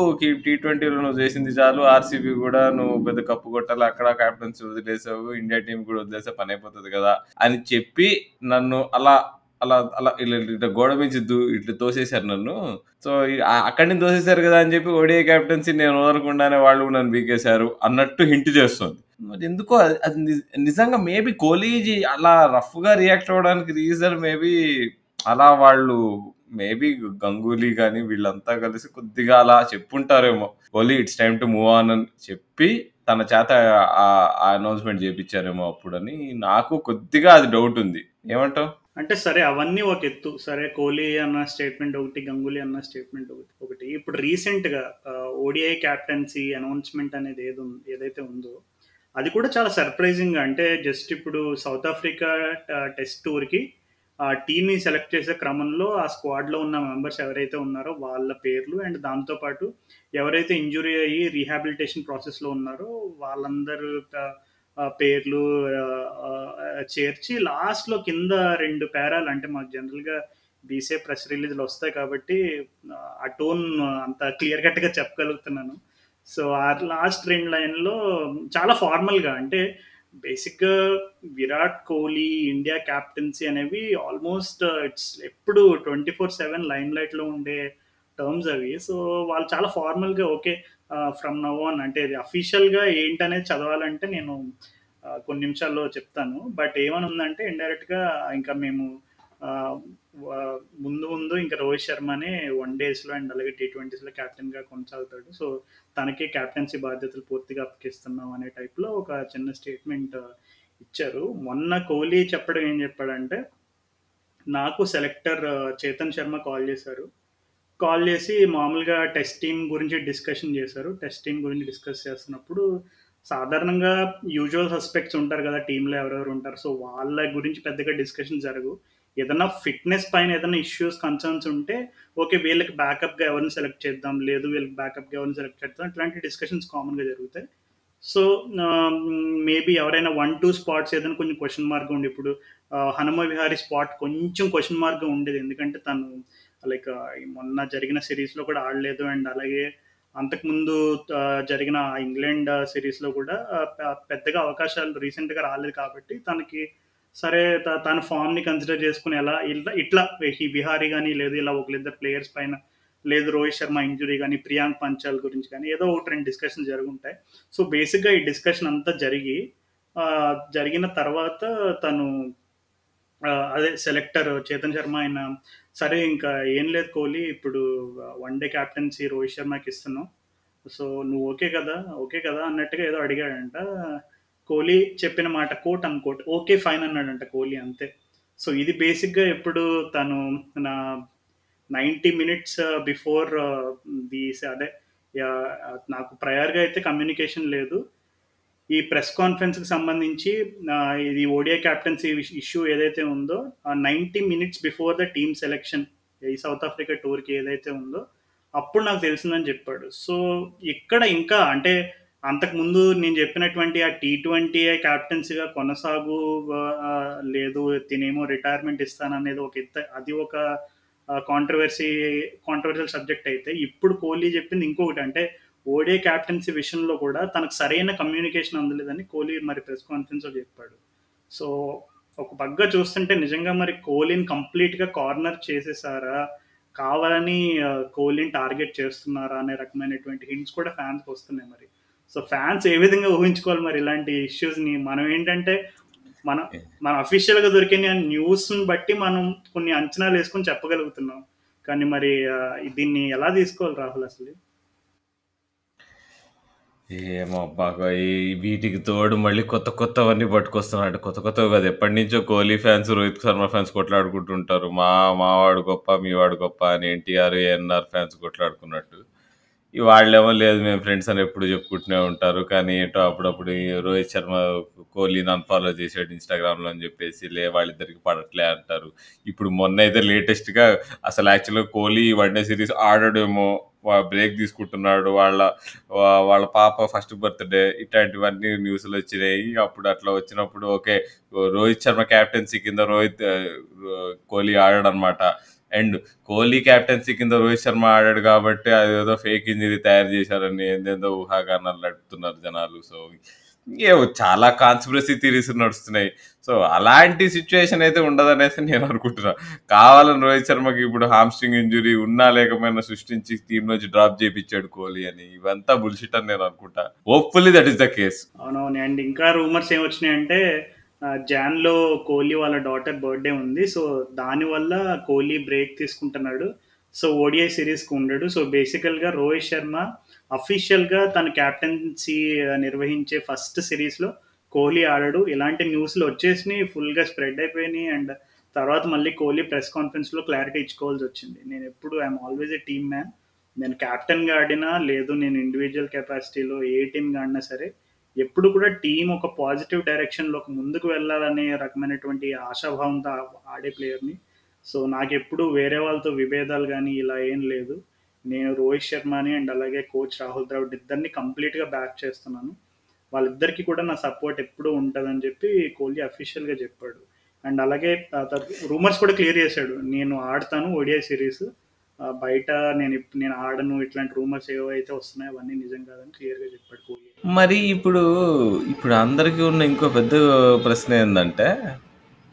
టీ ట్వంటీలో నువ్వు చేసింది చాలు. ఆర్‌సీబీ కూడా నువ్వు పెద్ద కప్పు కొట్టాలి. అక్కడ క్యాప్టెన్సీ వదిలేసావు. ఇండియా టీం కూడా వదిలేసా పని అయిపోతుంది కదా! అని చెప్పి నన్ను అలా అలా అలా ఇలా ఇట్లా గోడ మించి దూ ఇట్లా తోసేసారు నన్ను. సో, అక్కడి నుంచి తోసేసారు కదా! అని చెప్పి ఓడిఐ కెప్టెన్సీ నేను వదలకుండానే వాళ్ళు నన్ను బీకేశారు అన్నట్టు హింట్ చేస్తుంది. మరి ఎందుకో అది నిజంగా మేబీ కోహ్లీజీ అలా రఫ్‌గా రియాక్ట్ అవ్వడానికి రీజన్ మేబీ అలా వాళ్ళు మేబీ గంగూలీ కానీ వీళ్ళంతా కలిసి కొద్దిగా అలా చెప్పుంటారేమో. ఓలీ it's time to move on అని చెప్పి తన చేత ఆ అనౌన్స్‌మెంట్ చేపించారేమో అప్పుడని నాకు కొద్దిగా అది డౌట్ ఉంది. ఏమంటావు? అంటే సరే అవన్నీ ఒక ఎత్తు. సరే కోహ్లీ అన్న స్టేట్మెంట్ ఒకటి, గంగూలీ అన్న స్టేట్మెంట్ ఒకటి ఒకటి. ఇప్పుడు రీసెంట్‌గా ఓడిఐ క్యాప్టెన్సీ అనౌన్స్‌మెంట్ అనేది ఏది ఏదైతే ఉందో, అది కూడా చాలా సర్ప్రైజింగ్ అంటే జస్ట్ ఇప్పుడు సౌత్ ఆఫ్రికా టెస్ట్ టూర్‌కి ఆ టీమ్‌ని సెలెక్ట్ చేసే క్రమంలో ఆ స్క్వాడ్‌లో ఉన్న మెంబర్స్ ఎవరైతే ఉన్నారో వాళ్ళ పేర్లు అండ్ దాంతో పాటు ఎవరైతే ఇంజురీ అయ్యి రీహాబిలిటేషన్ ప్రాసెస్‌లో ఉన్నారో వాళ్ళందరూ పేర్లు చేర్చి లాస్ట్‌లో కింద రెండు పేరాలు అంటే మాకు జనరల్‌గా బీసీఏ ప్రెస్ రిలీజ్‌లు వస్తాయి కాబట్టి ఆ టోన్ అంత క్లియర్ కట్‌గా చెప్పగలుగుతున్నాను. సో, ఆ లాస్ట్ రెండు లైన్‌లో చాలా ఫార్మల్‌గా అంటే బేసిక్‌గా విరాట్ కోహ్లీ, ఇండియా కెప్టెన్సీ అనేవి ఆల్మోస్ట్ ఇట్స్ uh, ఎప్పుడు ట్వంటీ ఫోర్ సెవెన్ లైన్ లైట్లో ఉండే టర్మ్స్ అవి. సో, వాళ్ళు చాలా ఫార్మల్‌గా ఓకే. ఫ్రమ్ నవ్ ఆన్ అంటే ఇది అఫీషియల్‌గా ఏంటనేది చదవాలంటే నేను కొన్ని నిమిషాల్లో చెప్తాను. బట్ ఏమనుందంటే ఇండైరెక్ట్‌గా ఇంకా మేము ముందు ముందు ఇంకా రోహిత్ శర్మనే వన్ డేస్‌లో అండ్ అలాగే టీ ట్వంటీస్లో క్యాప్టెన్గా కొనసాగుతాడు. సో, తనకే క్యాప్టెన్సీ బాధ్యతలు పూర్తిగా అప్పగిస్తున్నాం అనే టైప్‌లో ఒక చిన్న స్టేట్మెంట్ ఇచ్చారు. మొన్న కోహ్లీ చెప్పడం ఏం చెప్పాడంటే, నాకు సెలెక్టర్ చేతన్ శర్మ కాల్ చేశారు. కాల్ చేసి మామూలుగా టెస్ట్ టీమ్ గురించి డిస్కషన్ చేశారు. టెస్ట్ టీమ్ గురించి డిస్కస్ చేస్తున్నప్పుడు సాధారణంగా యూజువల్ సస్పెక్ట్స్ ఉంటారు కదా టీంలో ఎవరెవరు ఉంటారు. సో వాళ్ళ గురించి పెద్దగా డిస్కషన్ జరగవు ఏదైనా ఫిట్నెస్ పైన ఏదైనా ఇష్యూస్ కన్సర్న్స్ ఉంటే ఓకే వీళ్ళకి బ్యాకప్గా ఎవరిని సెలెక్ట్ చేద్దాం లేదు వీళ్ళకి బ్యాకప్గా ఎవరిని సెలెక్ట్ చేద్దాం ఇట్లాంటి డిస్కషన్స్ కామన్గా జరుగుతాయి. సో మేబీ ఎవరైనా వన్ టూ స్పాట్స్ ఏదైనా కొంచెం క్వశ్చన్ మార్క్ ఉండి ఇప్పుడు హనుమ విహారీ స్పాట్ కొంచెం క్వశ్చన్ మార్క్ ఉండేది. ఎందుకంటే తను లైక్ uh, మొన్న జరిగిన సిరీస్లో కూడా ఆడలేదు అండ్ అలాగే అంతకుముందు జరిగిన ఇంగ్లాండ్ సిరీస్లో కూడా పెద్దగా అవకాశాలు రీసెంట్గా రాలేదు కాబట్టి తనకి సరే తన ఫామ్ని కన్సిడర్ చేసుకుని ఎలా ఇట్లా ఇట్లా ఈ బిహారీ కానీ లేదు ఇలా ఒకరిద్దరు ప్లేయర్స్ పైన లేదు రోహిత్ శర్మ ఇంజురీ కానీ ప్రియాంక్ పంచాల్ గురించి కానీ ఏదో ఒకటి రెండు డిస్కషన్ జరుగుంటాయి. సో బేసిక్గా ఈ డిస్కషన్ అంతా జరిగి జరిగిన తర్వాత తను అదే సెలెక్టర్ చేతన్ శర్మ ఆయన సరే ఇంకా ఏం లేదు కోహ్లీ. ఇప్పుడు వన్ డే క్యాప్టెన్సీ రోహిత్ శర్మకి ఇస్తున్నావు సో నువ్వు ఓకే కదా? ఓకే కదా? అన్నట్టుగా ఏదో అడిగాడంట. కోహ్లీ చెప్పిన మాట కోట్ అన్కోట్ ఓకే ఫైన్ అన్నాడంట కోహ్లీ అంతే. సో ఇది బేసిక్గా ఎప్పుడు తను నా నైంటీ మినిట్స్ బిఫోర్ ది అదే యా, నాకు ప్రయర్గా అయితే కమ్యూనికేషన్ లేదు. ఈ ప్రెస్ కాన్ఫరెన్స్కి సంబంధించి ఇది ఓడియా క్యాప్టెన్సీ ఇష్యూ ఏదైతే ఉందో ninety minutes before the team selection ఈ సౌత్ ఆఫ్రికా టూర్కి ఏదైతే ఉందో అప్పుడు నాకు తెలిసిందని చెప్పాడు. సో ఇక్కడ ఇంకా అంటే అంతకుముందు నేను చెప్పినటువంటి ఆ టీ ట్వంటీ క్యాప్టెన్సీగా కొనసాగు లేదు తినేమో రిటైర్మెంట్ ఇస్తాననేది ఒక ఎత్త అది ఒక కాంట్రవర్సీ కాంట్రవర్షియల్ సబ్జెక్ట్ అయితే ఇప్పుడు కోహ్లీ చెప్పింది ఇంకొకటి అంటే ఓడే క్యాప్టెన్సీ విషయంలో కూడా తనకు సరైన కమ్యూనికేషన్ అందలేదని కోహ్లీ మరి ప్రెస్ కాన్ఫరెన్స్లో చెప్పాడు. సో ఒక పగ్గా చూస్తుంటే నిజంగా మరి కోహ్లీని కంప్లీట్గా కార్నర్ చేసేసారా? కావాలని కోహ్లీని టార్గెట్ చేస్తున్నారా? అనే రకమైనటువంటి హింట్స్ కూడా ఫ్యాన్స్కి వస్తున్నాయి మరి. సో ఫ్యాన్స్ ఏ విధంగా ఊహించుకోవాలి మరి ఇలాంటి ఇష్యూస్ని? మనం ఏంటంటే మన మన అఫీషియల్గా దొరికిన న్యూస్ని బట్టి మనం కొన్ని అంచనాలు వేసుకొని చెప్పగలుగుతున్నాం. కానీ మరి దీన్ని ఎలా తీసుకోవాలి రాహుల్ అసలు? ఏమో అబ్బా వీటికి తోడు మళ్ళీ కొత్త కొత్తవన్నీ పట్టుకొస్తున్నాడు. కొత్త కొత్తవి కాదు ఎప్పటి నుంచో కోహ్లీ ఫ్యాన్స్ రోహిత్ శర్మ ఫ్యాన్స్ కొట్లాడుకుంటుంటారు. మా మావాడు గొప్ప మీ వాడు గొప్ప అని ఎన్టీఆర్ ఏఎన్ఆర్ ఫ్యాన్స్ కొట్లాడుకున్నట్టు. వాళ్ళేమో లేదు మేము ఫ్రెండ్స్ అని ఎప్పుడు చెప్పుకుంటూనే ఉంటారు. కానీ ఏంటో అప్పుడప్పుడు ఈ రోహిత్ శర్మ కోహ్లీని అన్ఫాలో చేసాడు ఇన్స్టాగ్రామ్లో అని చెప్పేసి లే వాళ్ళిద్దరికి పడట్లే అంటారు. ఇప్పుడు మొన్న అయితే లేటెస్ట్గా అసలు యాక్చువల్గా కోహ్లీ వన్డే సిరీస్ ఆడడేమో బ్రేక్ తీసుకుంటున్నాడు. వాళ్ళ వాళ్ళ పాప ఫస్ట్ బర్త్డే ఇట్లాంటివన్నీ న్యూస్లు వచ్చినాయి. అప్పుడు అట్లా వచ్చినప్పుడు ఓకే రోహిత్ శర్మ క్యాప్టెన్సీ కింద రోహిత్ కోహ్లీ ఆడాడు అనమాట అండ్ కోహ్లీ క్యాప్టెన్సీ కింద రోహిత్ శర్మ ఆడాడు కాబట్టి అదేదో ఫేక్ ఇంజరీ తయారు చేశారని ఏందేందో ఊహాగానాలు నడుపుతున్నారు జనాలు. సో ఏవో చాలా కాన్స్పిరసీ థీరీస్ నడుస్తున్నాయి. సో అలాంటి సిచ్యువేషన్ అయితే ఉండదనేసి నేను అనుకుంటున్నా. కావాలని రోహిత్ శర్మకి ఇప్పుడు హామ్స్ట్రింగ్ ఇంజురీ ఉన్నా లేకపోయినా సృష్టించి టీమ్ నుంచి డ్రాప్ చేయించాడు కోహ్లీ అని. ఇవంతా బుల్షిట్ అని నేను అనుకుంటా. Hopefully that is the case అవునవును. అండ్ ఇంకా రూమర్స్ ఏమొచ్చినాయంటే అంటే జాన్లో కోహ్లీ వాళ్ళ డాటర్ బర్త్డే ఉంది. సో దానివల్ల కోహ్లీ బ్రేక్ తీసుకుంటున్నాడు. సో ఓడిఐ సిరీస్కి ఉండడు. సో బేసికల్గా రోహిత్ శర్మ అఫీషియల్గా తన క్యాప్టెన్సీ నిర్వహించే ఫస్ట్ సిరీస్లో కోహ్లీ ఆడాడు. ఇలాంటి న్యూస్లు వచ్చేసినాయి ఫుల్గా స్ప్రెడ్ అయిపోయినాయి. అండ్ తర్వాత మళ్ళీ కోహ్లీ ప్రెస్ కాన్ఫరెన్స్లో క్లారిటీ ఇచ్చుకోవాల్సి వచ్చింది. నేను ఎప్పుడు I'm always a team man నేను క్యాప్టెన్గా ఆడినా లేదు నేను ఇండివిజువల్ కెపాసిటీలో ఏ టీమ్గా ఆడినా సరే ఎప్పుడు కూడా టీం ఒక పాజిటివ్ డైరెక్షన్లో ముందుకు వెళ్ళాలనే రకమైనటువంటి ఆశాభావంతో ఆడే ప్లేయర్ని. సో నాకు ఎప్పుడు వేరే వాళ్ళతో విభేదాలు కానీ ఇలా ఏం లేదు. నేను రోహిత్ శర్మని అండ్ అలాగే కోచ్ రాహుల్ ద్రావిడ్ ఇద్దరిని కంప్లీట్గా బ్యాక్ చేస్తున్నాను. వాళ్ళిద్దరికీ కూడా నా సపోర్ట్ ఎప్పుడూ ఉంటుందని చెప్పి కోహ్లీ అఫీషియల్గా చెప్పాడు. అండ్ అలాగే రూమర్స్ కూడా క్లియర్ చేశాడు. నేను ఆడతాను ఓడిఐ సిరీస్. బయట నేను నేను ఆడను ఇట్లాంటి రూమర్స్ ఏవైతే వస్తున్నాయో అవన్నీ నిజం కాదని క్లియర్గా చెప్పాడు కోహ్లీ. మరి ఇప్పుడు ఇప్పుడు అందరికీ ఉన్న ఇంకో పెద్ద ప్రశ్న ఏంటంటే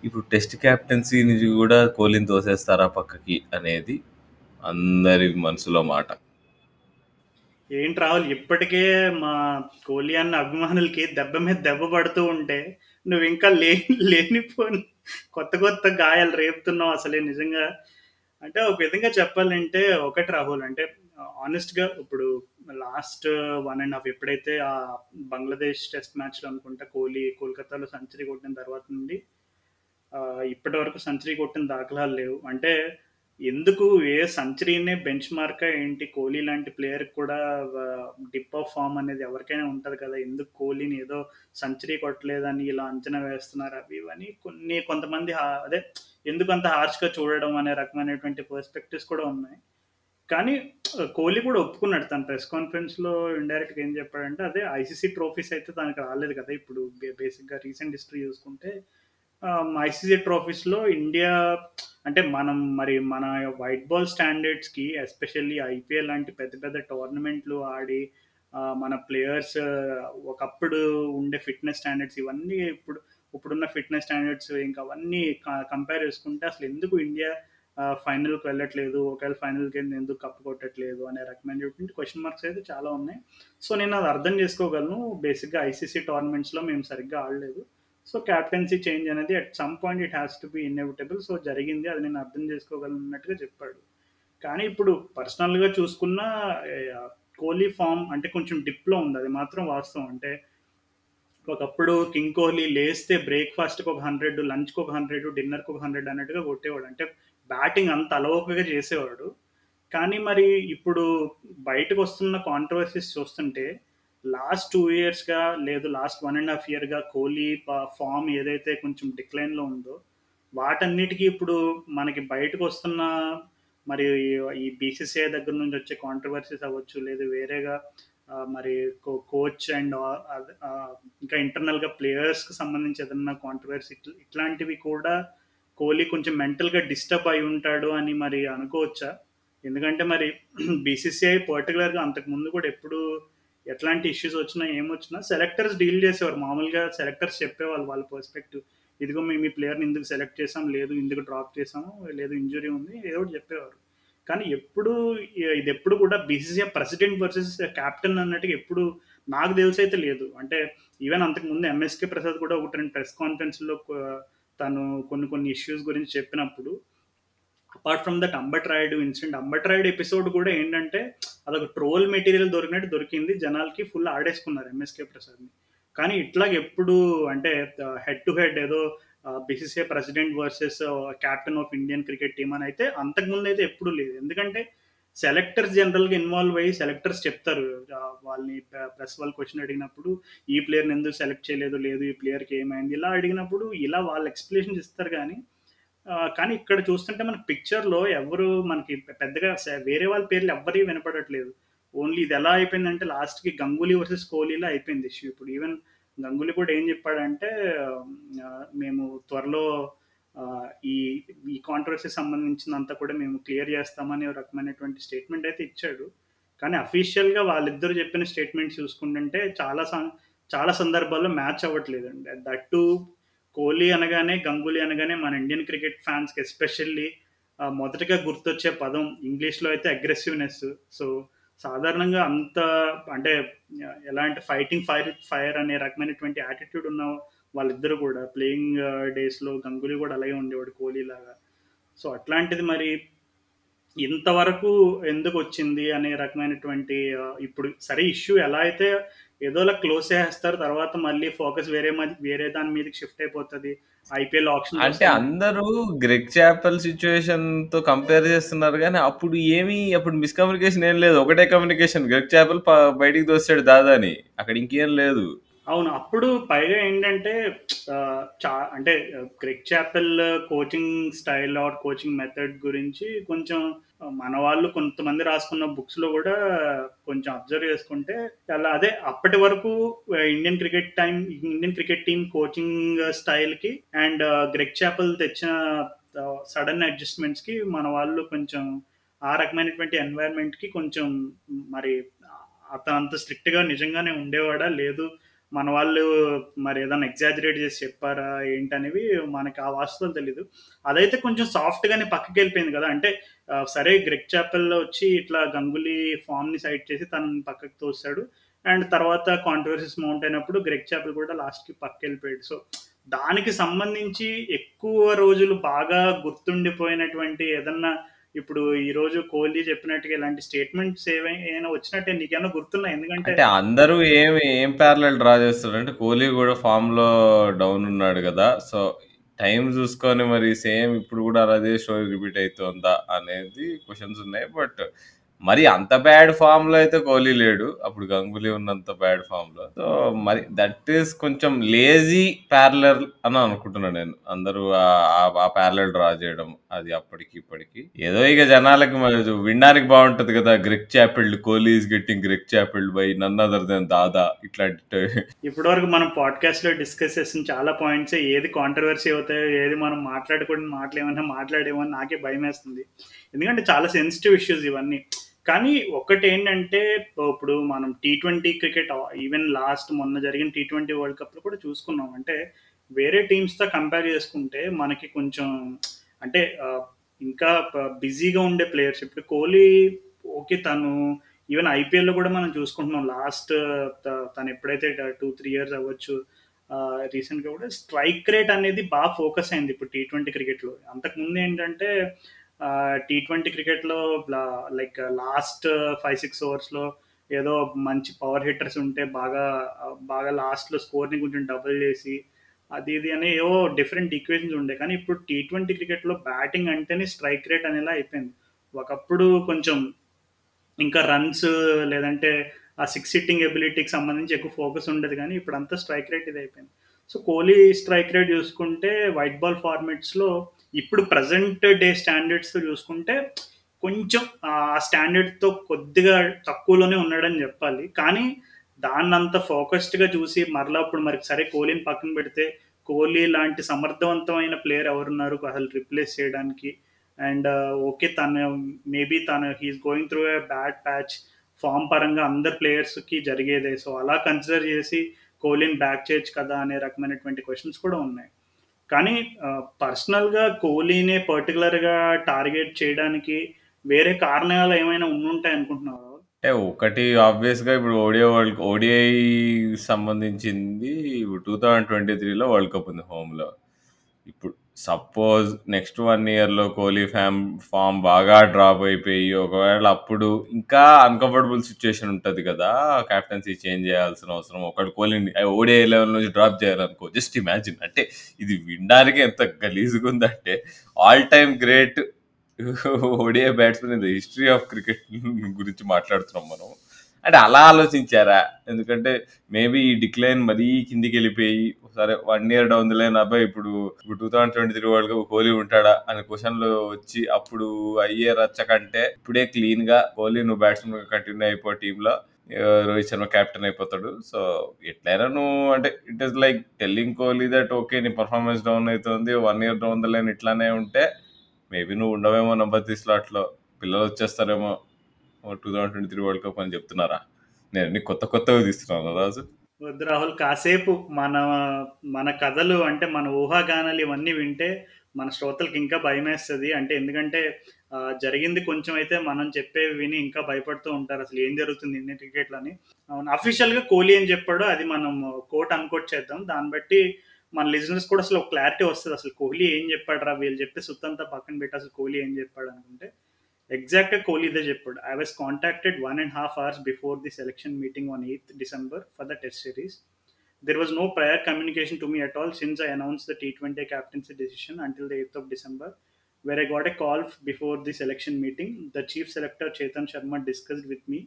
ఇప్పుడు టెస్ట్ క్యాప్టెన్సీ నుంచి కూడా కోహ్లీని తోసేస్తారా పక్కకి అనేది అందరి మనసులో మాట. ఏంటి రాహుల్ ఇప్పటికే మా కోహ్లీ అన్న అభిమానులకి దెబ్బ మీద దెబ్బ పడుతూ ఉంటే నువ్వు ఇంకా లే లేనిపోని కొత్త కొత్త గాయాలు రేపుతున్నావు అసలే నిజంగా. అంటే ఒక విధంగా చెప్పాలంటే ఒకటి రాహుల్ అంటే ఆనెస్ట్గా ఇప్పుడు లాస్ట్ వన్ అండ్ హాఫ్ ఎప్పుడైతే ఆ బంగ్లాదేశ్ టెస్ట్ మ్యాచ్లో అనుకుంటా కోహ్లీ కోల్కతాలో సెంచరీ కొట్టిన తర్వాత నుండి ఇప్పటి వరకు సెంచరీ కొట్టిన దాఖలాలు లేవు. అంటే ఎందుకు ఏ సెంచరీనే బెంచ్ మార్క్ ఏంటి? కోహ్లీ లాంటి ప్లేయర్ కూడా డిప్ ఆఫ్ ఫార్మ్ అనేది ఎవరికైనా ఉంటుంది కదా! ఎందుకు కోహ్లీని ఏదో సెంచరీ కొట్టలేదని ఇలా అంచనా వేస్తున్నారు అవి ఇవన్నీ కొన్ని కొంతమంది అదే అదే అంత హార్ష్‌గా చూడడం అనే రకమైనటువంటి పర్స్పెక్టివ్స్ కూడా ఉన్నాయి. కానీ కోహ్లీ కూడా ఒప్పుకున్నాడు. తన ప్రెస్ కాన్ఫరెన్స్‌లో ఇండైరెక్ట్‌గా ఏం చెప్పాడంటే, అదే ఐసీసీ ట్రోఫీస్ అయితే తనకు రాలేదు కదా! ఇప్పుడు బేసిక్‌గా రీసెంట్ హిస్టరీ చూసుకుంటే ఐసీసీ ట్రోఫీస్‌లో ఇండియా అంటే మనం మరి మన వైట్ బాల్ స్టాండర్డ్స్‌కి ఎస్పెషల్లీ ఐపీఎల్ లాంటి పెద్ద పెద్ద టోర్నమెంట్లు ఆడి మన ప్లేయర్స్ ఒకప్పుడు ఉండే ఫిట్‌నెస్ స్టాండర్డ్స్ ఇవన్నీ ఇప్పుడు ఇప్పుడున్న ఫిట్‌నెస్ స్టాండర్డ్స్ ఇంకా అవన్నీ కంపేర్ చేసుకుంటే అసలు ఎందుకు ఇండియా ఫైనల్‌కి వెళ్ళట్లేదు. ఒకవేళ ఫైనల్కి ఎందుకు కప్పు కొట్టట్లేదు అనే రకమైనటువంటి క్వశ్చన్ మార్క్స్ అయితే చాలా ఉన్నాయి. సో, నేను అది అర్థం చేసుకోగలను. బేసిక్‌గా ఐసీసీ టోర్నమెంట్స్‌లో మేము సరిగ్గా ఆడలేదు. సో, క్యాప్టెన్సీ చేంజ్ అనేది at some point it has to be inevitable. So, జరిగింది. అది నేను అర్థం చేసుకోగలన్నట్టుగా చెప్పాడు. కానీ ఇప్పుడు పర్సనల్‌గా చూసుకున్న కోహ్లీ ఫార్మ్ అంటే కొంచెం డిప్‌లో ఉంది. అది మాత్రం వాస్తవం. అంటే ఒకప్పుడు కింగ్ కోహ్లీ లేస్తే బ్రేక్‌ఫాస్ట్‌కి ఒక 100, లంచ్‌కి ఒక 100, డిన్నర్‌కి ఒక 100 అన్నట్టుగా కొట్టేవాడు. అంటే బ్యాటింగ్ అంత అలవోకగా చేసేవాడు. కానీ మరి ఇప్పుడు బయటకు వస్తున్న కాంట్రవర్సీస్ చూస్తుంటే లాస్ట్ టూ ఇయర్స్‌గా లేదు లాస్ట్ వన్ అండ్ హాఫ్ ఇయర్‌గా కోహ్లీ ఫామ్ ఫార్మ్ ఏదైతే కొంచెం డిక్లైన్‌లో ఉందో, వాటన్నిటికి ఇప్పుడు మనకి బయటకు వస్తున్న మరి ఈ బీసీసీఐ దగ్గర నుంచి వచ్చే కాంట్రవర్సీస్ అవ్వచ్చు, లేదు వేరేగా మరి కో కోచ్ అండ్ ఇంకా ఇంటర్నల్‌గా ప్లేయర్స్‌కి సంబంధించి ఏదన్నా కాంట్రవర్సీ ఇట్లాంటివి కూడా కోహ్లీ కొంచెం మెంటల్‌గా డిస్టర్బ్ అయి ఉంటాడు అని మరి అనుకోవచ్చా? ఎందుకంటే మరి బీసీసీఐ పర్టిక్యులర్‌గా అంతకుముందు కూడా ఎప్పుడు ఎట్లాంటి ఇష్యూస్ వచ్చినా, ఏమొచ్చినా సెలెక్టర్స్ డీల్ చేసేవారు. మామూలుగా సెలెక్టర్స్ చెప్పేవాళ్ళు వాళ్ళ పర్స్పెక్టివ్. ఇదిగో మేము ఈ ప్లేయర్‌ని ఇందుకు సెలెక్ట్ చేసాం. లేదు ఇందుకు డ్రాప్ చేసాము. లేదు ఇంజురీ ఉంది. ఏదో ఒకటి చెప్పేవారు. కానీ ఎప్పుడు ఇది ఎప్పుడు కూడా బీసీసీఐ ప్రెసిడెంట్ వర్సెస్ క్యాప్టెన్ అన్నట్టుగా ఎప్పుడు నాకు తెలిసైతే లేదు. అంటే ఈవెన్ అంతకుముందు ఎంఎస్‌కే ప్రసాద్ కూడా ఒకటి రెండు ప్రెస్ కాన్ఫరెన్స్‌లో తను కొన్ని కొన్ని ఇష్యూస్ గురించి చెప్పినప్పుడు apart from that Ambati Rayudu incident Ambati Rayudu episode కూడా ఏంటంటే అదొక ట్రోల్ మెటీరియల్ దొరికినట్టు దొరికింది. జనాలకి ఫుల్ ఆడేసుకున్నారు ఎంఎస్కే ప్రసాద్ని కానీ ఇట్లాగ ఎప్పుడు అంటే హెడ్ టు హెడ్ ఏదో BCCI president versus captain of Indian cricket team అని అయితే అంతకుముందు అయితే ఎప్పుడూ లేదు. ఎందుకంటే సెలెక్టర్స్ జనరల్గా ఇన్వాల్వ్ అయ్యి సెలెక్టర్స్ చెప్తారు. వాళ్ళని ప్రెస్ వాళ్ళు క్వశ్చన్ అడిగినప్పుడు ఈ ప్లేయర్ని ఎందుకు సెలెక్ట్ చేయలేదు? లేదు ఈ ప్లేయర్కి ఏమైంది? ఇలా అడిగినప్పుడు ఇలా వాళ్ళు ఎక్స్ప్లెనేషన్ ఇస్తారు కానీ కానీ ఇక్కడ చూస్తుంటే మనకి పిక్చర్‌లో ఎవరు మనకి పెద్దగా వేరే వాళ్ళ పేర్లు ఎవరి వినపడట్లేదు. ఓన్లీ ఇది ఎలా అయిపోయిందంటే లాస్ట్‌కి గంగూలీ వర్సెస్ కోహ్లీలో అయిపోయింది ఇష్యూ. ఇప్పుడు ఈవెన్ గంగూలీ కూడా ఏం చెప్పాడంటే మేము త్వరలో ఈ ఈ కాంట్రవర్సీ సంబంధించినంత కూడా మేము క్లియర్ చేస్తామని రకమైనటువంటి స్టేట్మెంట్ అయితే ఇచ్చాడు. కానీ అఫీషియల్‌గా వాళ్ళిద్దరు చెప్పిన స్టేట్మెంట్స్ చూసుకుంటుంటే చాలా చాలా సందర్భాల్లో మ్యాచ్ అవ్వట్లేదండి. దట్ టూ కోహ్లీ అనగానే, గంగూలీ అనగానే మన ఇండియన్ క్రికెట్ ఫ్యాన్స్‌కి ఎస్పెషల్లీ మొదటగా గుర్తొచ్చే పదం ఇంగ్లీష్‌లో అయితే అగ్రెసివ్‌నెస్. సో, సాధారణంగా అంత అంటే ఎలాంటి ఫైటింగ్ ఫైర్ ఫైర్ అనే రకమైనటువంటి యాటిట్యూడ్ ఉన్న వాళ్ళిద్దరూ కూడా ప్లేయింగ్ డేస్‌లో గంగూలీ కూడా అలాగే ఉండేవాడు కోహ్లీ లాగా సో, అట్లాంటిది మరి ఇంతవరకు ఎందుకు వచ్చింది అనే రకమైనటువంటి ఇప్పుడు సరే ఇష్యూ ఎలా అయితే ఏదోలా క్లోజ్ చేసేస్తారు. తర్వాత మళ్ళీ ఫోకస్ వేరే మద్ వేరే దాని మీదకి షిఫ్ట్ అయిపోతది. ఐపీఎల్ ఆక్షన్స్ అంటే. అందరూ గ్రెగ్ చాపెల్ సిట్యుయేషన్‌తో కంపేర్ చేస్తున్నారు గానీ, అప్పుడు ఏమి అప్పుడు మిస్‌కమ్యూనికేషన్ ఏం లేదు. ఒకటే కమ్యూనికేషన్ గ్రెగ్ చాపెల్ బయటికి తోసాడు దాదాని. అక్కడ ఇంకేం లేదు. అవును. అప్పుడు పైగా ఏంటంటే చా అంటే Greg Chappell coaching style or coaching method గురించి కొంచెం మన వాళ్ళు కొంతమంది రాసుకున్న బుక్స్‌లో కూడా కొంచెం అబ్జర్వ్ చేసుకుంటే అలా అదే అప్పటి వరకు Indian cricket time Indian cricket team coaching స్టైల్‌కి and Greg Chappell తెచ్చిన సడన్ అడ్జస్ట్‌మెంట్స్‌కి మన వాళ్ళు కొంచెం ఆ రకమైనటువంటి ఎన్వైర్న్‌మెంట్‌కి కొంచెం మరి అతను అంత స్ట్రిక్ట్‌గా నిజంగానే ఉండేవాడా? లేదు మన వాళ్ళు మరి ఏదైనా ఎగ్జాజరేట్ చేసి చెప్పారా ఏంటనేవి మనకి ఆ వాస్తవం తెలీదు. అదైతే కొంచెం సాఫ్ట్‌గానే పక్కకెళ్ళిపోయింది కదా! అంటే సరే గ్రెగ్ చాపెల్ వచ్చి ఇట్లా గంగూలీ ఫామ్ని సైడ్ చేసి తనని పక్కకు తోస్తాడు అండ్ తర్వాత కాంట్రవర్సీస్ మౌంట్ అయినప్పుడు గ్రెగ్ చాపెల్ కూడా లాస్ట్‌కి పక్కకెళ్ళిపోయాడు. సో, దానికి సంబంధించి ఎక్కువ రోజులు బాగా గుర్తుండిపోయినటువంటి ఏదన్నా ఇప్పుడు ఈరోజు కోహ్లీ చెప్పినట్టుగా ఇలాంటి స్టేట్మెంట్స్ ఏమైనా వచ్చినట్టే నీకేమన్నా గుర్తున్నాయి? ఎందుకంటే అందరూ ఏమి ఏం ప్యారలల్ డ్రా చేస్తారంటే కోహ్లీ కూడా ఫామ్‌లో డౌన్ ఉన్నాడు కదా. సో, టైం చూసుకొని మరి సేమ్ ఇప్పుడు కూడా అదే స్టోరీ రిపీట్ అవుతుందా అనేది క్వశ్చన్స్ ఉన్నాయి. బట్ మరి అంత బ్యాడ్ ఫామ్లో అయితే కోహ్లీ లేడు. అప్పుడు గంగులీ ఉన్నంత బ్యాడ్ ఫామ్లో. సో మరి దట్ ఈస్ కొంచెం లేజీ ప్యారలర్ అని అనుకుంటున్నాను నేను. అందరూ ఆ- ప్యారలర్ డ్రా చేయడం అది అప్పటికి ఇప్పటికి. ఏదో ఇక జనాలకి మరి వినడానికి బాగుంటది కదా Greg Chappelled Kohli is getting Greg Chappelled by none other than Dada ఇట్లాంటి ఇప్పటివరకు మనం పాడ్కాస్ట్లో డిస్కస్ చేసిన చాలా పాయింట్స్ ఏది కాంట్రవర్సీ అవుతాయో ఏది మనం మాట్లాడకూడని మాటలు ఏమన్నా మాట్లాడేమో నాకే భయం వేస్తుంది ఎందుకంటే చాలా సెన్సిటివ్ ఇష్యూస్ ఇవన్నీ. కానీ ఒకటి ఏంటంటే ఇప్పుడు మనం T twenty cricket even last మొన్న జరిగిన టీ ట్వంటీ వరల్డ్ కప్లో కూడా చూసుకున్నాం. అంటే వేరే టీమ్స్తో కంపేర్ చేసుకుంటే మనకి కొంచెం అంటే ఇంకా బిజీగా ఉండే ప్లేయర్స్ ఇప్పుడు కోహ్లీ ఓకే తను ఈవెన్ ఐపీఎల్లో కూడా మనం చూసుకుంటున్నాం. లాస్ట్ తను ఎప్పుడైతే టూ త్రీ ఇయర్స్ అవ్వచ్చు రీసెంట్గా కూడా స్ట్రైక్ రేట్ అనేది బాగా ఫోకస్ అయింది ఇప్పుడు టీ ట్వంటీ క్రికెట్లో. అంతకుముందు ఏంటంటే టీ ట్వంటీ క్రికెట్లో లైక్ లాస్ట్ ఫైవ్ సిక్స్ ఓవర్స్లో ఏదో మంచి పవర్ హిట్టర్స్ ఉంటే బాగా బాగా లాస్ట్లో స్కోర్ని కొంచెం డబుల్ చేసి అది ఇది అని ఏవో డిఫరెంట్ ఈక్వేషన్స్ ఉండే. కానీ ఇప్పుడు టీ ట్వంటీ క్రికెట్లో బ్యాటింగ్ అంటేనే స్ట్రైక్ రేట్ అనేలా అయిపోయింది. ఒకప్పుడు కొంచెం ఇంకా రన్స్ లేదంటే ఆ సిక్స్ సిట్టింగ్ ఎబిలిటీకి సంబంధించి ఎక్కువ ఫోకస్ ఉండదు. కానీ ఇప్పుడు అంతా స్ట్రైక్ రేట్ ఇది అయిపోయింది సో కోహ్లీ స్ట్రైక్ రేట్ చూసుకుంటే వైట్ బాల్ ఫార్మాట్స్లో ఇప్పుడు ప్రజెంట్ డే స్టాండర్డ్స్ చూసుకుంటే కొంచెం ఆ స్టాండర్డ్తో కొద్దిగా తక్కువలోనే ఉన్నాడని చెప్పాలి. కానీ దాన్ని అంత ఫోకస్డ్గా చూసి మరలా ఇప్పుడు మరి సరే కోహ్లీని పక్కన పెడితే కోహ్లీ లాంటి సమర్థవంతమైన ప్లేయర్ ఎవరున్నారు? అసలు రిప్లేస్ చేయడానికి. అండ్ ఓకే తను మేబీ తను he is going through a bad patch form పరంగా అందరు ప్లేయర్స్కి జరిగేదే. సో అలా కన్సిడర్ చేసి కోహ్లీని బ్యాక్ చేయొచ్చు కదా అనే రకమైనటువంటి క్వశ్చన్స్ కూడా ఉన్నాయి. కానీ పర్సనల్గా కోహ్లీని పర్టికులర్గా టార్గెట్ చేయడానికి వేరే కారణాలు ఏమైనా ఉండుంటాయి అనుకుంటున్నారు అంటే ఒకటి ఆబ్వియస్గా ఇప్పుడు ఓడిఐ వరల్డ్ ఓడిఐ సంబంధించింది ఇప్పుడు టూ థౌజండ్ ట్వంటీ త్రీలో వరల్డ్ కప్ ఉంది హోమ్లో. ఇప్పుడు సపోజ్ నెక్స్ట్ వన్ ఇయర్లో కోహ్లీ ఫ్యామ్ ఫామ్ బాగా డ్రాప్ అయిపోయి ఒకవేళ అప్పుడు ఇంకా అన్కంఫర్టబుల్ సిచ్యుయేషన్ ఉంటుంది కదా కెప్టెన్సీ చేంజ్ చేయాల్సిన అవసరం. ఒకటి కోహ్లీని ఓడిఐ లెవెల్ నుంచి డ్రాప్ చేయాలనుకో జస్ట్ ఇమాజిన్ అంటే ఇది వినడానికి ఎంత గలీజ్గా ఉందంటే all time great ODI batsmen in the history of cricket గురించి మాట్లాడుతున్నాం మనం. అంటే అలా ఆలోచించారా? ఎందుకంటే మేబీ ఈ డిక్లైన్ మరీ కిందికి వెళ్ళిపోయి సరే వన్ ఇయర్ డౌన్ లైన్ అబ్బాయి ఇప్పుడు ఇప్పుడు two thousand twenty three world cup Kohli ఉంటాడా అనే క్వశ్చన్లు వచ్చి అప్పుడు అయ్యే రచ్చ కంటే ఇప్పుడే క్లీన్గా కోహ్లీ నువ్వు బ్యాట్స్మెన్ కంటిన్యూ అయిపో టీంలో రోహిత్ శర్మ కెప్టెన్ అయిపోతాడు. సో ఎట్లయినా నువ్వు అంటే it is like telling Kohli that okay నీ పర్ఫార్మెన్స్ డౌన్ అవుతుంది one year down the line ఇట్లానే ఉంటే మేబీ నువ్వు ఉండవేమో నెంబర్ త్రీ స్లాట్లో పిల్లలు వచ్చేస్తారేమో two thousand twenty three world cup అని చెప్తున్నారా? నేను అన్ని కొత్త కొత్తగా తీస్తున్నాను రాజు. వద్దు రాహుల్ కాసేపు మన మన కథలు అంటే మన ఊహాగానాలు ఇవన్నీ వింటే మన శ్రోతలకు ఇంకా భయం వేస్తుంది అంటే ఎందుకంటే జరిగింది కొంచెం అయితే మనం చెప్పేవి విని ఇంకా భయపడుతూ ఉంటారు. అసలు ఏం జరుగుతుంది ఇండియన్ క్రికెట్లు అని అవును అఫీషియల్గా కోహ్లీ అని చెప్పాడు అది మనం కోట్ అన్కోట్ చేద్దాం. దాన్ని బట్టి మన లిజనర్స్ కూడా అసలు ఒక క్లారిటీ వస్తుంది. అసలు కోహ్లీ ఏం చెప్పాడు రా వీళ్ళు చెప్పి సుత్తంతా పక్కన పెట్టి అసలు కోహ్లీ ఏం చెప్పాడు అనుకుంటే ఎగ్జాక్ట్గా కోహ్లీ ఇదే చెప్పాడు I was contacted one and half hours before the selection meeting on eighth December for the test series There was no prior communication to me at all since I announced the T20 captaincy decision until the 8th of December, where I got a call f- before the selection meeting. The chief selector Chetan Sharma discussed with me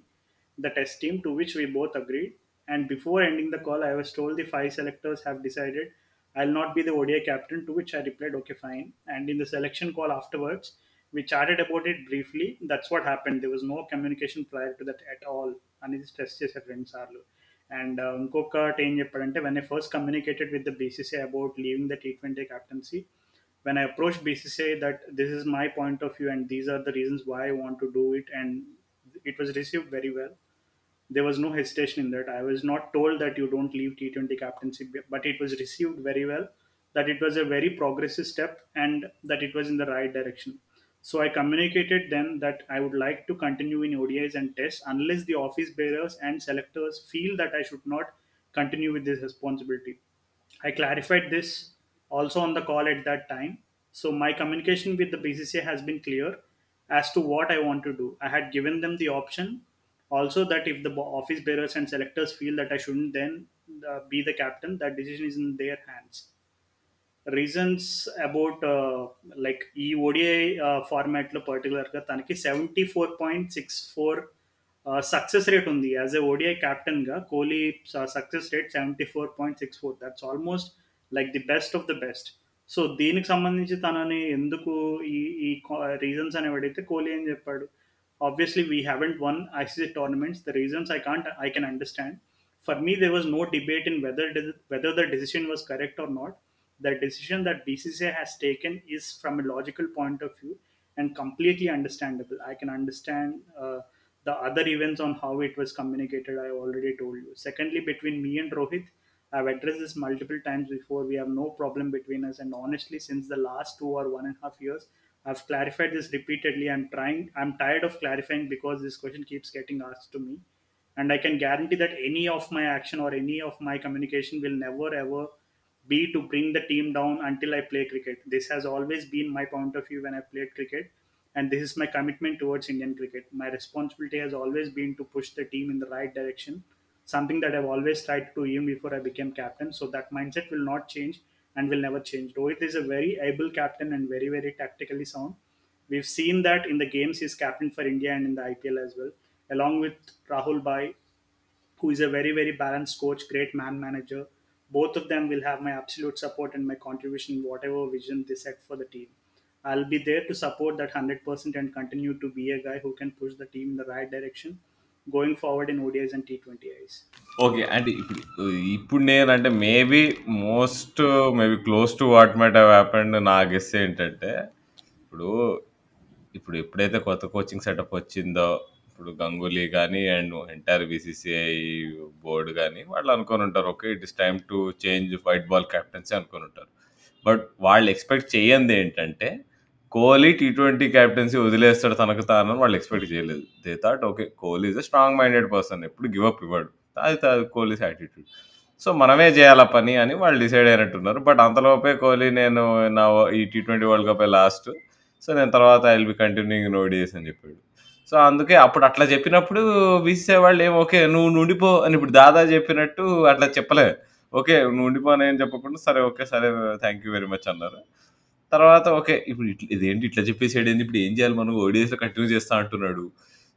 the test team, to which we both agreed. And before ending the call, I was told the five selectors have decided I'll not be the ODI captain, to which I replied, okay, fine. And in the selection call afterwards, we chatted about it briefly. That's what happened. There was no communication prior to that at all. అనేది స్ట్రెస్ చేశారు రెండు సార్లు అండ్ ఇంకొకటి ఏం చెప్పాడంటే when I first communicated with the BCC about leaving the T twenty captaincy when I approached BCCI that this is my point of view and these are the reasons why I want to do it, and it was received very well. There was no hesitation in that. I was not told that you don't leave T20 captaincy, but it was received very well. That it was a very progressive step and that it was in the right direction. So I communicated then that I would like to continue in ODIs and tests unless the office bearers and selectors feel that I should not continue with this responsibility. I clarified this also on the call at that time. So my communication with the BCCI has been clear as to what I want to do. I had given them the option also that if the office bearers and selectors feel that I shouldn't then uh, be the captain, that decision is in their hands. Reasons about like ఈ ఓడిఐ ఫార్మాట్లో పర్టికులర్గా తనకి seventy four point six four success rate ఉంది. As a ODI క్యాప్టెన్గా Kohli success rate seventy four point six four that's almost like the best of the best so దీనికి సంబంధించి తనని ఎందుకు ఈ ఈ రీజన్స్ అనేవి అడిగితే కోహ్లీ ఏం చెప్పాడు. Obviously we haven't won ICC tournaments the reasons I can't I can understand for me there was no debate in whether whether the decision was correct or not The decision that BCCI has taken is from a logical point of view and completely understandable. I can understand uh, the other events on how it was communicated. I already told you. Secondly, between me and Rohit, I've addressed this multiple times before. We have no problem between us, and honestly, since the last two or one and a half years, I've clarified this repeatedly. I'm trying. I'm tired of clarifying because this question keeps getting asked to me and i can guarantee that any of my action or any of my communication will never ever be to bring the team down until i play cricket. This has always been my point of view when i played cricket and this is my commitment towards indian cricket. My responsibility has always been to push the team in the right direction something that i've always tried to do even before i became captain. So that mindset will not change and will never change. Rohit is a very able captain and very very tactically sound We've seen that in the games he's captain for India and in the IPL as well, along with Rahul Bai, who is a very, very balanced coach, great man manager. Both of them will have my absolute support and my contribution whatever vision they set for the team. I'll be there to support that 100% and continue to be a guy who can push the team in the right direction going forward in ODIs and T20Is. Okay. అంటే ఇప్పుడు ఇప్పుడు నేనంటే maybe most maybe close to what might happened నా గెస్ ఏంటంటే, ఇప్పుడు ఇప్పుడు ఎప్పుడైతే కొత్త కోచింగ్ సెటప్ వచ్చిందో, ఇప్పుడు గంగూలీ కానీ అండ్ ఎంటైర్ బీసీసీఐ బోర్డ్ కానీ వాళ్ళు అనుకోనుంటారు. Okay. It is time to change white ball captaincy ఉంటారు బట్ వాళ్ళు ఎక్స్‌పెక్ట్ చెయ్యందేంటంటే, కోహ్లీ టీ20 కెప్టెన్సీ వదిలేస్తాడు తనకు తానని వాళ్ళు ఎక్స్‌పెక్ట్ చేయలేదు. They thought okay. Kohli is a strong minded person. ఎప్పుడు గివ్ అప్ ఇవ్వడు. అది కోహ్లీస్ యాటిట్యూడ్. సో, మనమే చేయాల పని అని వాళ్ళు డిసైడ్ అయినట్టున్నారు. బట్ అంతలోపే కోహ్లీ నేను నా ఈ టీ20 వరల్డ్ కప్ లాస్ట్. సో, నేను తర్వాత I will be continuing ODIs అని చెప్పాడు. సో, అందుకే అప్పుడు అట్లా చెప్పినప్పుడు బీసీసీఐ వాళ్ళు ఏం ఓకే. నువ్వు నుండిపో అని ఇప్పుడు దాదా చెప్పినట్టు అట్లా చెప్పలే. ఓకే. నువ్వు ఉండిపో అని ఏం చెప్పకుండా సరే ఓకే. సరే థ్యాంక్ యూ వెరీ మచ్ అన్నారు. తర్వాత ఓకే. ఇప్పుడు ఇట్లా ఇదేంటి ఇట్లా చెప్పేసాడేంది ఇప్పుడు ఏం చేయాలి మనం ఓడిఎస్లో కంటిన్యూ చేస్తా అంటున్నాడు.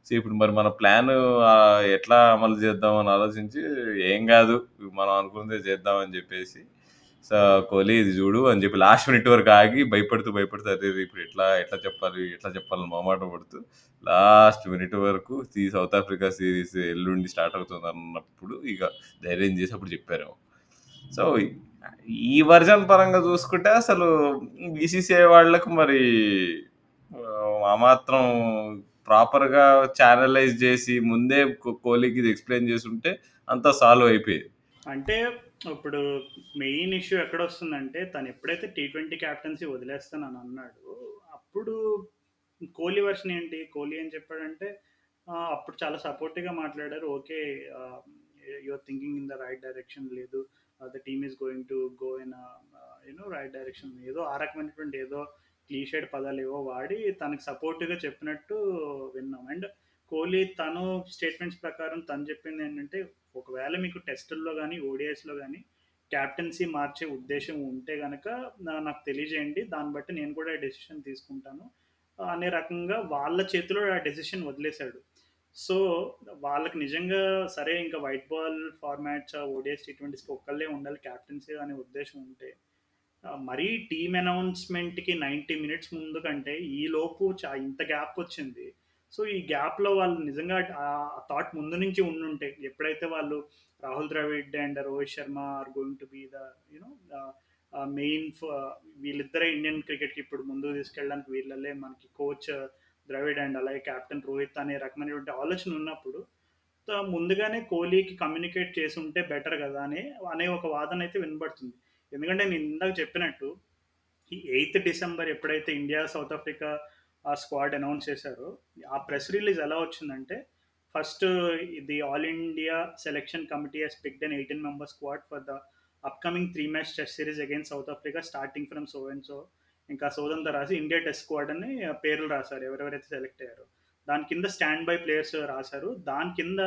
సో, ఇప్పుడు మరి మన ప్లాన్ ఎట్లా అమలు చేద్దాం అని ఆలోచించి ఏం కాదు మనం అనుకున్నదే చేద్దాం అని చెప్పేసి, సో, కోహ్లీ ఇది చూడు అని చెప్పి లాస్ట్ మినిట్ వరకు ఆగి భయపడుతూ, భయపడుతూ అదే ఇప్పుడు ఎట్లా ఎట్లా చెప్పాలి? ఎట్లా చెప్పాలని మొహమాటం పడుతూ లాస్ట్ మినిట్ వరకు ఈ సౌత్ ఆఫ్రికా సిరీస్ ఎల్లుండి స్టార్ట్ అవుతుంది అన్నప్పుడు ఇక ధైర్యం చేసి అప్పుడు చెప్పారేమో. సో, ఈ వర్జన్ పరంగా చూసుకుంటే అసలు బీసీసీఐ వాళ్ళకు మరి ఆ మాత్రం ప్రాపర్‌గా చానలైజ్ చేసి ముందే కో కోహ్లీకి ఇది ఎక్స్‌ప్లెయిన్ చేసుంటే అంతా సాల్వ్ అయిపోయేది. అంటే ఇప్పుడు మెయిన్ ఇష్యూ ఎక్కడ వస్తుందంటే తను ఎప్పుడైతే టీ ట్వంటీ క్యాప్టెన్సీ వదిలేస్తానని అన్నాడు అప్పుడు కోహ్లీ వర్షన్ ఏంటి? కోహ్లీ ఏం చెప్పాడంటే అప్పుడు చాలా సపోర్టివ్‌గా మాట్లాడారు. Okay. Your thinking in the right direction లేదు. The team is going to go in you know right direction ఏదో ఆ రకమైనటువంటి ఏదో క్లీషేడ్ ఏవో వాడి తనకు సపోర్టివ్‌గా చెప్పినట్టు విన్నాం. అండ్ కోహ్లీ తను స్టేట్మెంట్స్ ప్రకారం తను చెప్పింది ఏంటంటే, ఒకవేళ మీకు టెస్టుల్లో కానీ ఓడిఐస్లో కానీ కెప్టెన్సీ మార్చే ఉద్దేశం ఉంటే కనుక నాకు తెలియజేయండి. దాన్ని బట్టి నేను కూడా డెసిషన్ తీసుకుంటాను. అనే రకంగా వాళ్ళ చేతిలో ఆ డెసిషన్ వదిలేశాడు సో, వాళ్ళకి నిజంగా సరే ఇంకా white ball formats, ODIs T ట్వంటీస్కి ఒక్కళ్ళే ఉండాలి క్యాప్టెన్సీ అనే ఉద్దేశం ఉంటే మరీ టీమ్ అనౌన్స్‌మెంట్‌కి 90 మినిట్స్ ముందు కంటే ఈలోపు చా ఇంత గ్యాప్ వచ్చింది. సో, ఈ గ్యాప్‌లో వాళ్ళు నిజంగా ఆ థాట్ ముందు నుంచి ఉండుంటే ఎప్పుడైతే వాళ్ళు Rahul Dravid and Rohit Sharma are going to be the you main వీళ్ళిద్దరే ఇండియన్ క్రికెట్‌కి ఇప్పుడు ముందుకు తీసుకెళ్ళడానికి వీళ్ళలే మనకి కోచ్ ద్రవిడ్ అండ్ అలాగే కెప్టెన్ రోహిత్ అనే రకమైనటువంటి ఆలోచన ఉన్నప్పుడు ముందుగానే కోహ్లీకి కమ్యూనికేట్ చేసి ఉంటే బెటర్ కదా అని అనే ఒక వాదన అయితే వినబడుతుంది. ఎందుకంటే నేను ఇందాక చెప్పినట్టు ఈ ఎయిత్ డిసెంబర్ ఎప్పుడైతే ఇండియా, సౌత్ ఆఫ్రికా ఆ స్క్వాడ్ అనౌన్స్ చేశారు. ఆ ప్రెస్ రిలీజ్ ఎలా వచ్చిందంటే, first the all India selection committee has picked an 18 member squad for the upcoming three match test series against South Africa starting from so and so. ఇంకా సోదంతా రాసి ఇండియా టెస్ట్ స్క్వాడ్ అని పేర్లు రాశారు ఎవరెవరైతే సెలెక్ట్ అయ్యారు. దాని కింద స్టాండ్ బై ప్లేయర్స్ రాశారు. దాని కింద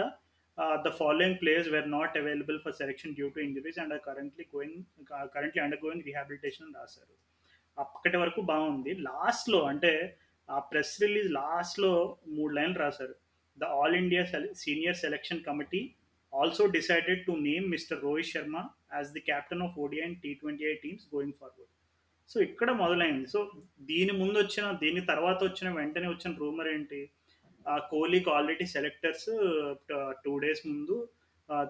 the following players were not available for selection due to injuries and currently going currently under going currently అని రాశారు. అప్పటి వరకు బాగుంది. లాస్ట్లో అంటే ఆ ప్రెస్ రిలీజ్ లాస్ట్లో మూడు లైన్లు రాశారు. The all India senior selection committee also decided to name mister Rohit Sharma as the captain of ODI and T twenty eight teams going forward. So ఇక్కడ మొదలైంది. సో దీని ముందు వచ్చిన దీని తర్వాత వచ్చిన వెంటనే వచ్చిన రూమర్ ఏంటి? ఆ కోహ్లీకి ఆల్రెడీ సెలెక్టర్స్ టూ డేస్ ముందు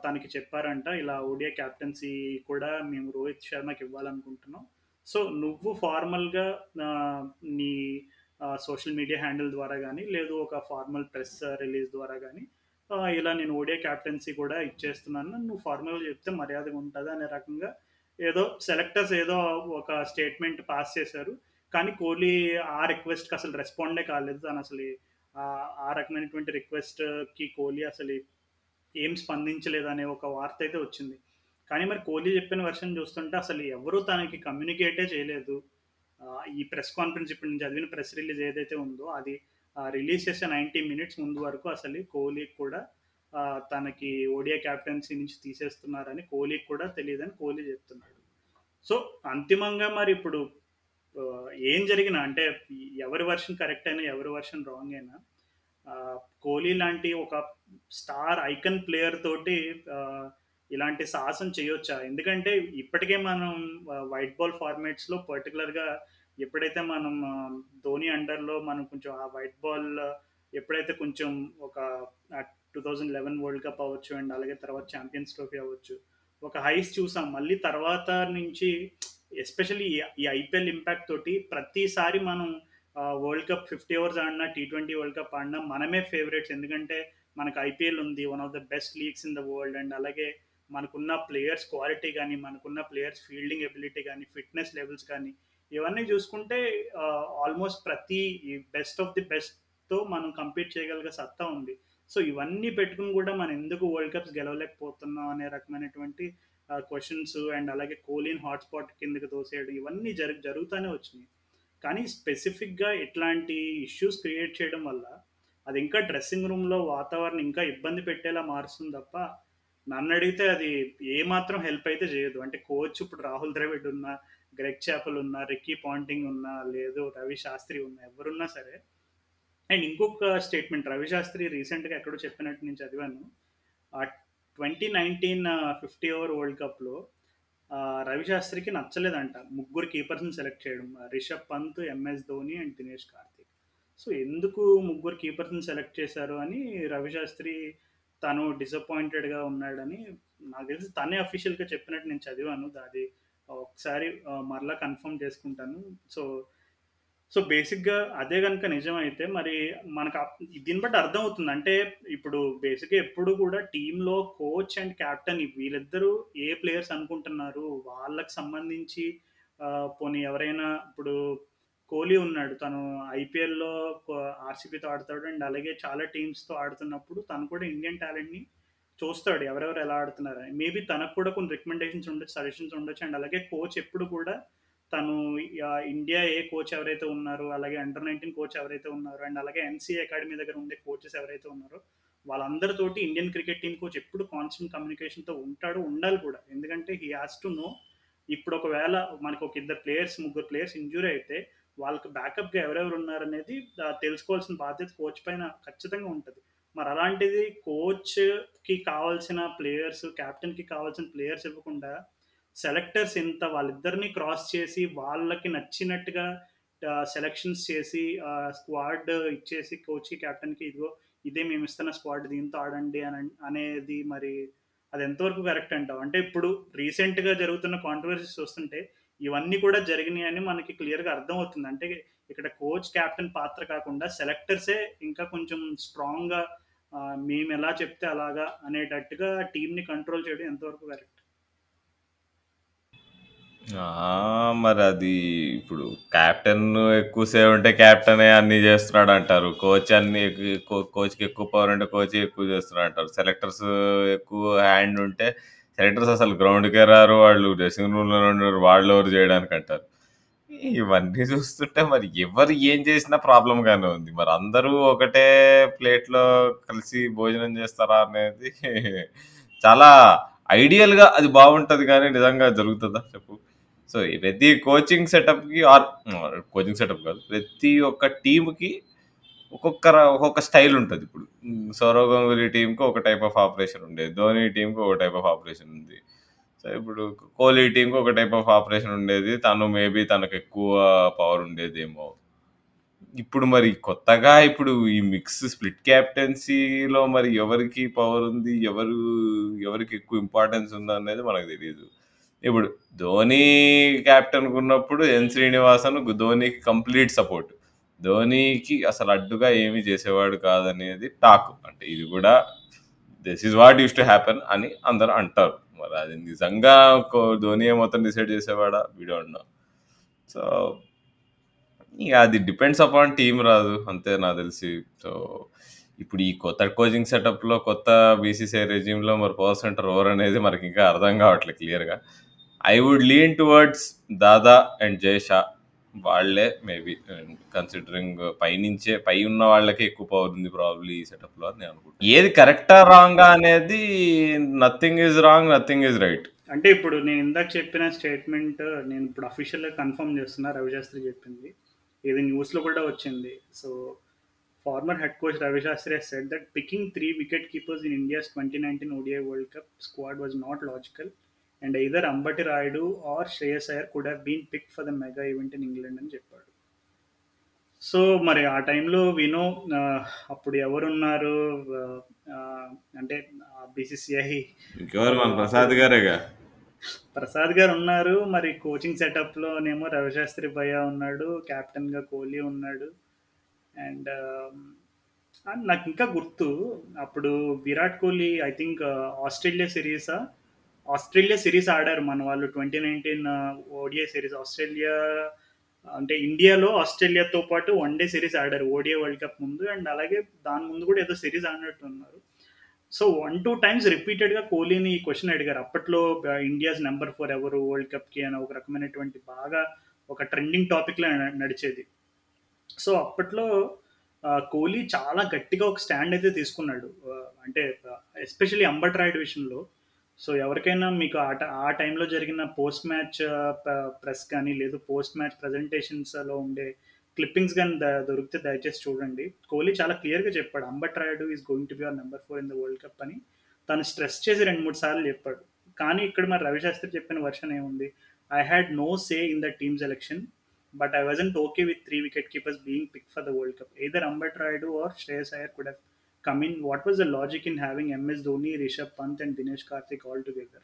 తనకి చెప్పారంట ఇలా ఓడియా క్యాప్టెన్సీ కూడా మేము రోహిత్ శర్మకి ఇవ్వాలనుకుంటున్నాం. సో నువ్వు ఫార్మల్గా నీ సోషల్ మీడియా హ్యాండిల్ ద్వారా కానీ లేదు ఒక ఫార్మల్ ప్రెస్ రిలీజ్ ద్వారా కానీ ఇలా నేను ఓడియా క్యాప్టెన్సీ కూడా ఇచ్చేస్తున్నాను. నువ్వు ఫార్మల్గా చెప్తే మర్యాదగా ఉంటుంది అనే రకంగా ఏదో సెలెక్టర్స్ ఏదో ఒక స్టేట్మెంట్ పాస్ చేశారు. కానీ కోహ్లీ ఆ రిక్వెస్ట్కి అసలు రెస్పాండే కాలేదు. తను అసలు ఆ- రకమైనటువంటి రిక్వెస్ట్కి కోహ్లీ అసలు ఏం స్పందించలేదు అనే ఒక వార్త అయితే వచ్చింది. కానీ మరి కోహ్లీ చెప్పిన వర్షన్ చూస్తుంటే అసలు ఎవరు తనకి కమ్యూనికేటే చేయలేదు. ఈ ప్రెస్ కాన్ఫరెన్స్ ఇప్పుడు నేను చదివిన ప్రెస్ రిలీజ్ ఏదైతే ఉందో అది రిలీజ్ చేసే నైంటీ మినిట్స్ ముందు వరకు అసలు కోహ్లీకి కూడా తనకి ఓడియా క్యాప్టెన్సీ నుంచి తీసేస్తున్నారని కోహ్లీకి కూడా తెలియదని కోహ్లీ చెప్తున్నాడు. సో అంతిమంగా మరి ఇప్పుడు ఏం జరిగినా అంటే ఎవరి వర్షన్ కరెక్ట్ అయినా ఎవరి వర్షన్ రాంగ్ అయినా కోహ్లీ లాంటి ఒక స్టార్ ఐకన్ ప్లేయర్ తోటి ఇలాంటి సాహసం చేయొచ్చా? ఎందుకంటే ఇప్పటికే మనం వైట్ బాల్ ఫార్మాట్స్లో పర్టికులర్గా ఎప్పుడైతే మనం ధోని అండర్లో మనం కొంచెం ఆ వైట్ బాల్ ఎప్పుడైతే కొంచెం ఒక two thousand eleven world cup అవ్వచ్చు అండ్ అలాగే తర్వాత ఛాంపియన్స్ ట్రోఫీ అవ్వచ్చు ఒక హైస్ చూసాం. మళ్ళీ తర్వాత నుంచి ఎస్పెషల్లీ ఈ ఐపీఎల్ ఇంపాక్ట్ తోటి ప్రతిసారి మనం వరల్డ్ కప్ ఫిఫ్టీ ఓవర్స్ ఆడినా టీ ట్వంటీ వరల్డ్ కప్ ఆడినా మనమే ఫేవరెట్స్ ఎందుకంటే మనకు ఐపీఎల్ ఉంది. One of the best leagues in the world and అలాగే మనకున్న ప్లేయర్స్ క్వాలిటీ కానీ మనకున్న ప్లేయర్స్ ఫీల్డింగ్ ఎబిలిటీ కానీ ఫిట్నెస్ లెవెల్స్ కానీ ఇవన్నీ చూసుకుంటే ఆల్మోస్ట్ ప్రతి బెస్ట్ ఆఫ్ ది బెస్ట్తో మనం కంపీట్ చేయగలిగే సత్తా ఉంది. సో ఇవన్నీ పెట్టుకుని కూడా మనం ఎందుకు వరల్డ్ కప్స్ గెలవలేకపోతున్నాం అనే రకమైనటువంటి క్వశ్చన్స్ అండ్ అలాగే కోహ్లీని హాట్స్పాట్ కిందకి తోసేయడం ఇవన్నీ జరు జరుగుతూనే వచ్చినాయి. కానీ స్పెసిఫిక్గా ఇట్లాంటి ఇష్యూస్ క్రియేట్ చేయడం వల్ల అది ఇంకా డ్రెస్సింగ్ రూమ్లో వాతావరణం ఇంకా ఇబ్బంది పెట్టేలా మారుస్తుంది తప్ప నన్ను అడిగితే అది ఏమాత్రం హెల్ప్ అయితే చేయదు. అంటే కోచ్ ఇప్పుడు రాహుల్ ద్రవిడ్ ఉన్నా గ్రెగ్ చేపల్ ఉన్నా రిక్కీ పాంటింగ్ ఉన్నా లేదు రవి శాస్త్రి ఉన్నా ఎవరున్నా సరే. అండ్ ఇంకొక స్టేట్మెంట్ రవి శాస్త్రి రీసెంట్గా ఎక్కడో చెప్పినట్టు నేను చదివాను. ఆ twenty nineteen fifty over world కప్లో రవి శాస్త్రికి నచ్చలేదంట. ముగ్గురు కీపర్స్ని సెలెక్ట్ చేయడం. Rishabh Pant MS Dhoni and Dinesh Karthik. So ఎందుకు ముగ్గురు కీపర్స్ని సెలెక్ట్ చేశారు అని రవి శాస్త్రి తను డిసప్పాయింటెడ్గా ఉన్నాడని నాకు తెలిసి తనే అఫీషియల్గా చెప్పినట్టు నేను చదివాను. అది ఒకసారి మరలా కన్ఫర్మ్ చేసుకుంటాను. సో సో బేసిక్గా అదే కనుక నిజమైతే మరి మనకు దీన్ని బట్టి అర్థమవుతుంది. అంటే ఇప్పుడు బేసిక్గా ఎప్పుడు కూడా టీంలో కోచ్ అండ్ కెప్టెన్ వీళ్ళిద్దరూ ఏ ప్లేయర్స్ అనుకుంటున్నారు? వాళ్ళకి సంబంధించి పోనీ ఎవరైనా ఇప్పుడు కోహ్లీ ఉన్నాడు. తను ఐపీఎల్లో ఆర్సీబీతో ఆడతాడు అండ్ అలాగే చాలా టీమ్స్తో ఆడుతున్నప్పుడు తను కూడా ఇండియన్ టాలెంట్ని చూస్తాడు. ఎవరెవరు ఎలా ఆడుతున్నారు మేబీ తనకు కూడా కొన్ని రికమెండేషన్స్ ఉండొచ్చు సజెషన్స్ ఉండొచ్చు అండ్ అలాగే కోచ్ ఎప్పుడు కూడా తను ఇండియా ఏ కోచ్ ఎవరైతే ఉన్నారో అలాగే అండర్ నైన్టీన్ కోచ్ ఎవరైతే ఉన్నారో అండ్ అలాగే ఎన్సీఏ అకాడమీ దగ్గర ఉండే కోచెస్ ఎవరైతే ఉన్నారో వాళ్ళందరితోటి ఇండియన్ క్రికెట్ టీం కోచ్ ఎప్పుడు కాన్స్టెంట్ కమ్యూనికేషన్తో ఉంటాడు ఉండాలి కూడా. ఎందుకంటే హీ హాస్ టు నో ఇప్పుడు ఒకవేళ మనకు ఒక ఇద్దరు ప్లేయర్స్ ముగ్గురు ప్లేయర్స్ ఇంజూరీ అయితే వాళ్ళకి బ్యాకప్గా ఎవరెవరు ఉన్నారనేది తెలుసుకోవాల్సిన బాధ్యత కోచ్ పైన ఖచ్చితంగా ఉంటుంది. మరి అలాంటిది కోచ్కి కావాల్సిన ప్లేయర్స్ కెప్టెన్కి కావాల్సిన ప్లేయర్స్ ఇవ్వకుండా సెలెక్టర్స్ ఇంత వాళ్ళిద్దరిని క్రాస్ చేసి వాళ్ళకి నచ్చినట్టుగా సెలెక్షన్స్ చేసి స్క్వాడ్ ఇచ్చేసి కోచ్కి కెప్టెన్కి ఇదిగో ఇదే మేము ఇస్తున్న స్క్వాడ్ దీంతో ఆడండి అని అనేది మరి అది ఎంతవరకు కరెక్ట్ అంటావు? అంటే ఇప్పుడు రీసెంట్గా జరుగుతున్న కాంట్రవర్సీస్ చూస్తుంటే ఇవన్నీ కూడా జరిగినాయని మనకి క్లియర్గా అర్థమవుతుంది. అంటే ఇక్కడ కోచ్ క్యాప్టెన్ పాత్ర కాకుండా సెలెక్టర్సే ఇంకా కొంచెం స్ట్రాంగ్గా మేము ఎలా చెప్తే అలాగా అనేటట్టుగా టీంని కంట్రోల్ చేయడం ఎంతవరకు కరెక్ట్? ఆ! మరి అది ఇప్పుడు కెప్టెన్ ఎక్కువ సేవ్ ఉంటే అన్ని చేస్తున్నాడు అంటారు కోచ్ అన్ని కోచ్‌కి ఎక్కువ పవర్ ఉంటే కోచ్ ఎక్కువ చేస్తున్నాడు అంటారు సెలెక్టర్స్ ఎక్కువ హ్యాండ్ ఉంటే సెలెక్టర్స్ అసలు గ్రౌండ్‌కే రారు. వాళ్ళు డ్రెస్సింగ్ రూమ్‌లోనే ఉండరు. చేయడానికి అంటారు ఇవన్నీ చూస్తుంటే మరి ఎవరు ఏం చేసినా ప్రాబ్లం గానే ఉంది. మరి అందరూ ఒకటే ప్లేట్‌లో కలిసి భోజనం చేస్తారా అనేది చాలా ఐడియల్‌గా అది బాగుంటుంది కానీ నిజంగా జరుగుతుందా చెప్పు? సో, ప్రతి కోచింగ్ సెటప్‌కి ఆర్ కోచింగ్ సెటప్ కాదు. ప్రతి ఒక్క టీంకి ఒక్కొక్క ఒక్కొక్క స్టైల్ ఉంటుంది ఇప్పుడు. సౌరవ్ గంగూలీ టీంకి ఒక టైప్ ఆఫ్ ఆపరేషన్ ఉండేది. ధోని టీంకి ఒక టైప్ ఆఫ్ ఆపరేషన్ ఉంది. సో, ఇప్పుడు కోహ్లీ టీంకి ఒక టైప్ ఆఫ్ ఆపరేషన్ ఉండేది. తను మేబీ తనకు ఎక్కువ పవర్ ఉండేదేమో. ఇప్పుడు మరి కొత్తగా ఇప్పుడు ఈ మిక్స్ స్ప్లిట్ క్యాప్టెన్సీలో మరి ఎవరికి పవర్ ఉంది? ఎవరు ఎవరికి ఎక్కువ ఇంపార్టెన్స్ ఉందనేది మనకు తెలియదు ఇప్పుడు ధోని కెప్టెన్‌గా ఉన్నప్పుడు ఎన్ శ్రీనివాసన్ ధోనికి కంప్లీట్ సపోర్ట్. ధోనికి అసలు అడ్డుగా ఏమి చేసేవాడు కాదనేది టాక్. అంటే ఇది కూడా this is what used to happen అని అందరూ అంటారు. మరి అది నిజంగా ధోని ధోనియే మొత్తం డిసైడ్ చేసేవాడా? వి డోంట్ సో ఇక అది డిపెండ్స్ అపాన్ టీమ్ రాదు అంతే నాకు తెలిసి. సో, ఇప్పుడు ఈ కొత్త కోచింగ్ సెటప్‌లో కొత్త బీసీసీఐ రెజ్యూమ్‌లో మరి పవర్ సెంటర్ మనకు ఇంకా అర్థం కావట్లేదు క్లియర్‌గా. I would lean towards Dada and Jay Shah. వాళ్ళే మేబీ కన్సిడరింగ్ పైనుంచే పై ఉన్న వాళ్ళకే ఎక్కువ పవర్ ఉంది ప్రాబ్లీ ఈ సెటప్‌లో అని నేను ఏది కరెక్టా? రాంగ్ అనేది nothing is wrong. Nothing is right. అంటే ఇప్పుడు నేను ఇందాక చెప్పిన స్టేట్మెంట్ నేను ఇప్పుడు అఫీషియల్‌గా కన్ఫర్మ్ చేస్తున్నా రవిశాస్త్రి చెప్పింది. ఇది న్యూస్‌లో కూడా వచ్చింది. So, former head coach Ravi Shastri said that said three wicket keepers in keepers twenty India's 2019 world cup squad squad not logical and either Ambati Rayudu or Shreyas Iyer could have been picked for the mega event in England అని చెప్పాడు. సో, మరి ఆ టైంలో వినో అప్పుడు ఎవరున్నారు? అంటే బీసీసీఐ ప్రసాద్ గారేగా. ప్రసాద్ గారు ఉన్నారు. మరి కోచింగ్ సెటప్‌లోనేమో రవిశాస్త్రి భయ్యా ఉన్నాడు. కెప్టెన్‌గా కోహ్లీ ఉన్నాడు. అండ్ ఆహ్, నాకింకా గుర్తు అప్పుడు Virat Kohli I think Australia సిరీసా? Australia series ఆడారు మన వాళ్ళు 2019 ఓడిఐ సిరీస్. ఆస్ట్రేలియా అంటే ఇండియాలో ఆస్ట్రేలియాతో పాటు వన్ డే సిరీస్ ఆడారు ఓడిఐ వరల్డ్ కప్ ముందు. అండ్ అలాగే దాని ముందు కూడా ఏదో సిరీస్ ఆడినట్టు ఉన్నారు. సో వన్ టూ టైమ్స్ రిపీటెడ్గా కోహ్లీని ఈ క్వశ్చన్ అడిగారు. అప్పట్లో ఇండియాస్ నెంబర్ ఫోర్ ఎవరు వరల్డ్ కప్కి అని ఒక రకమైనటువంటి బాగా ఒక ట్రెండింగ్ టాపిక్లో నడిచేది. సో అప్పట్లో కోహ్లీ చాలా గట్టిగా ఒక స్టాండ్ అయితే తీసుకున్నాడు. అంటే ఎస్పెషల్లీ అంబట్ రాయుడు విషయంలో సో ఎవరికైనా మీకు ఆ ఆ టైంలో జరిగిన పోస్ట్ మ్యాచ్ ప్రెస్ కానీ లేదు పోస్ట్ మ్యాచ్ ప్రజెంటేషన్స్లో ఉండే క్లిప్పింగ్స్ కానీ ద- దొరికితే దయచేసి చూడండి. కోహ్లీ చాలా క్లియర్గా చెప్పాడు Ambati Rayudu is going to be our number four in the world cup అని. తను స్ట్రెస్ చేసి రెండు మూడు సార్లు చెప్పాడు. కానీ ఇక్కడ మరి రవిశాస్త్రి చెప్పిన వర్షన్ ఏముంది? I had no say in the team selection but I wasn't okay with three wicket keepers being pick for the world cup Either Ambati Rayudu or Shreyas Iyer could have come in. What was the logic in having MS Dhoni, Rishabh Pant, and Dinesh Karthik all together?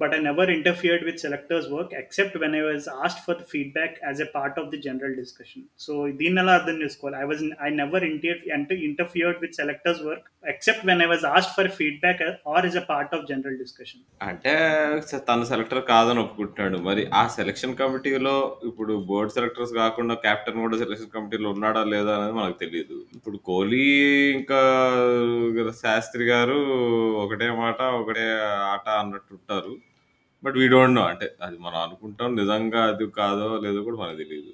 But I never interfered with selectors work except when I was asked for the feedback as a part of the general discussion. So దీన్ని ఎలా అర్థం చేసుకోవాలి I was I never inter అంటే interfered with selectors work except when I was asked for feedback or is a part of general discussion అంటే తన సెలెక్టర్ కాదని ఒప్పుకుంటున్నాడు మరి ఆ సెలక్షన్ కమిటీలో ఇప్పుడు బోర్డ్ సెలెక్టర్స్ కాకుండా క్యాప్టెన్ కూడా సెలెక్షన్ కమిటీలో ఉన్నాడా లేదా అనేది మనకు తెలియదు ఇప్పుడు కోహ్లీ ఇంకా శాస్త్రి గారు ఒకటే మాట ఒకటే ఆట అన్నట్టుంటారు బట్ వీ డోంట్ నో. అంటే అది మనం అనుకుంటాం నిజంగా అది కాదో లేదో కూడా మనకు తెలియదు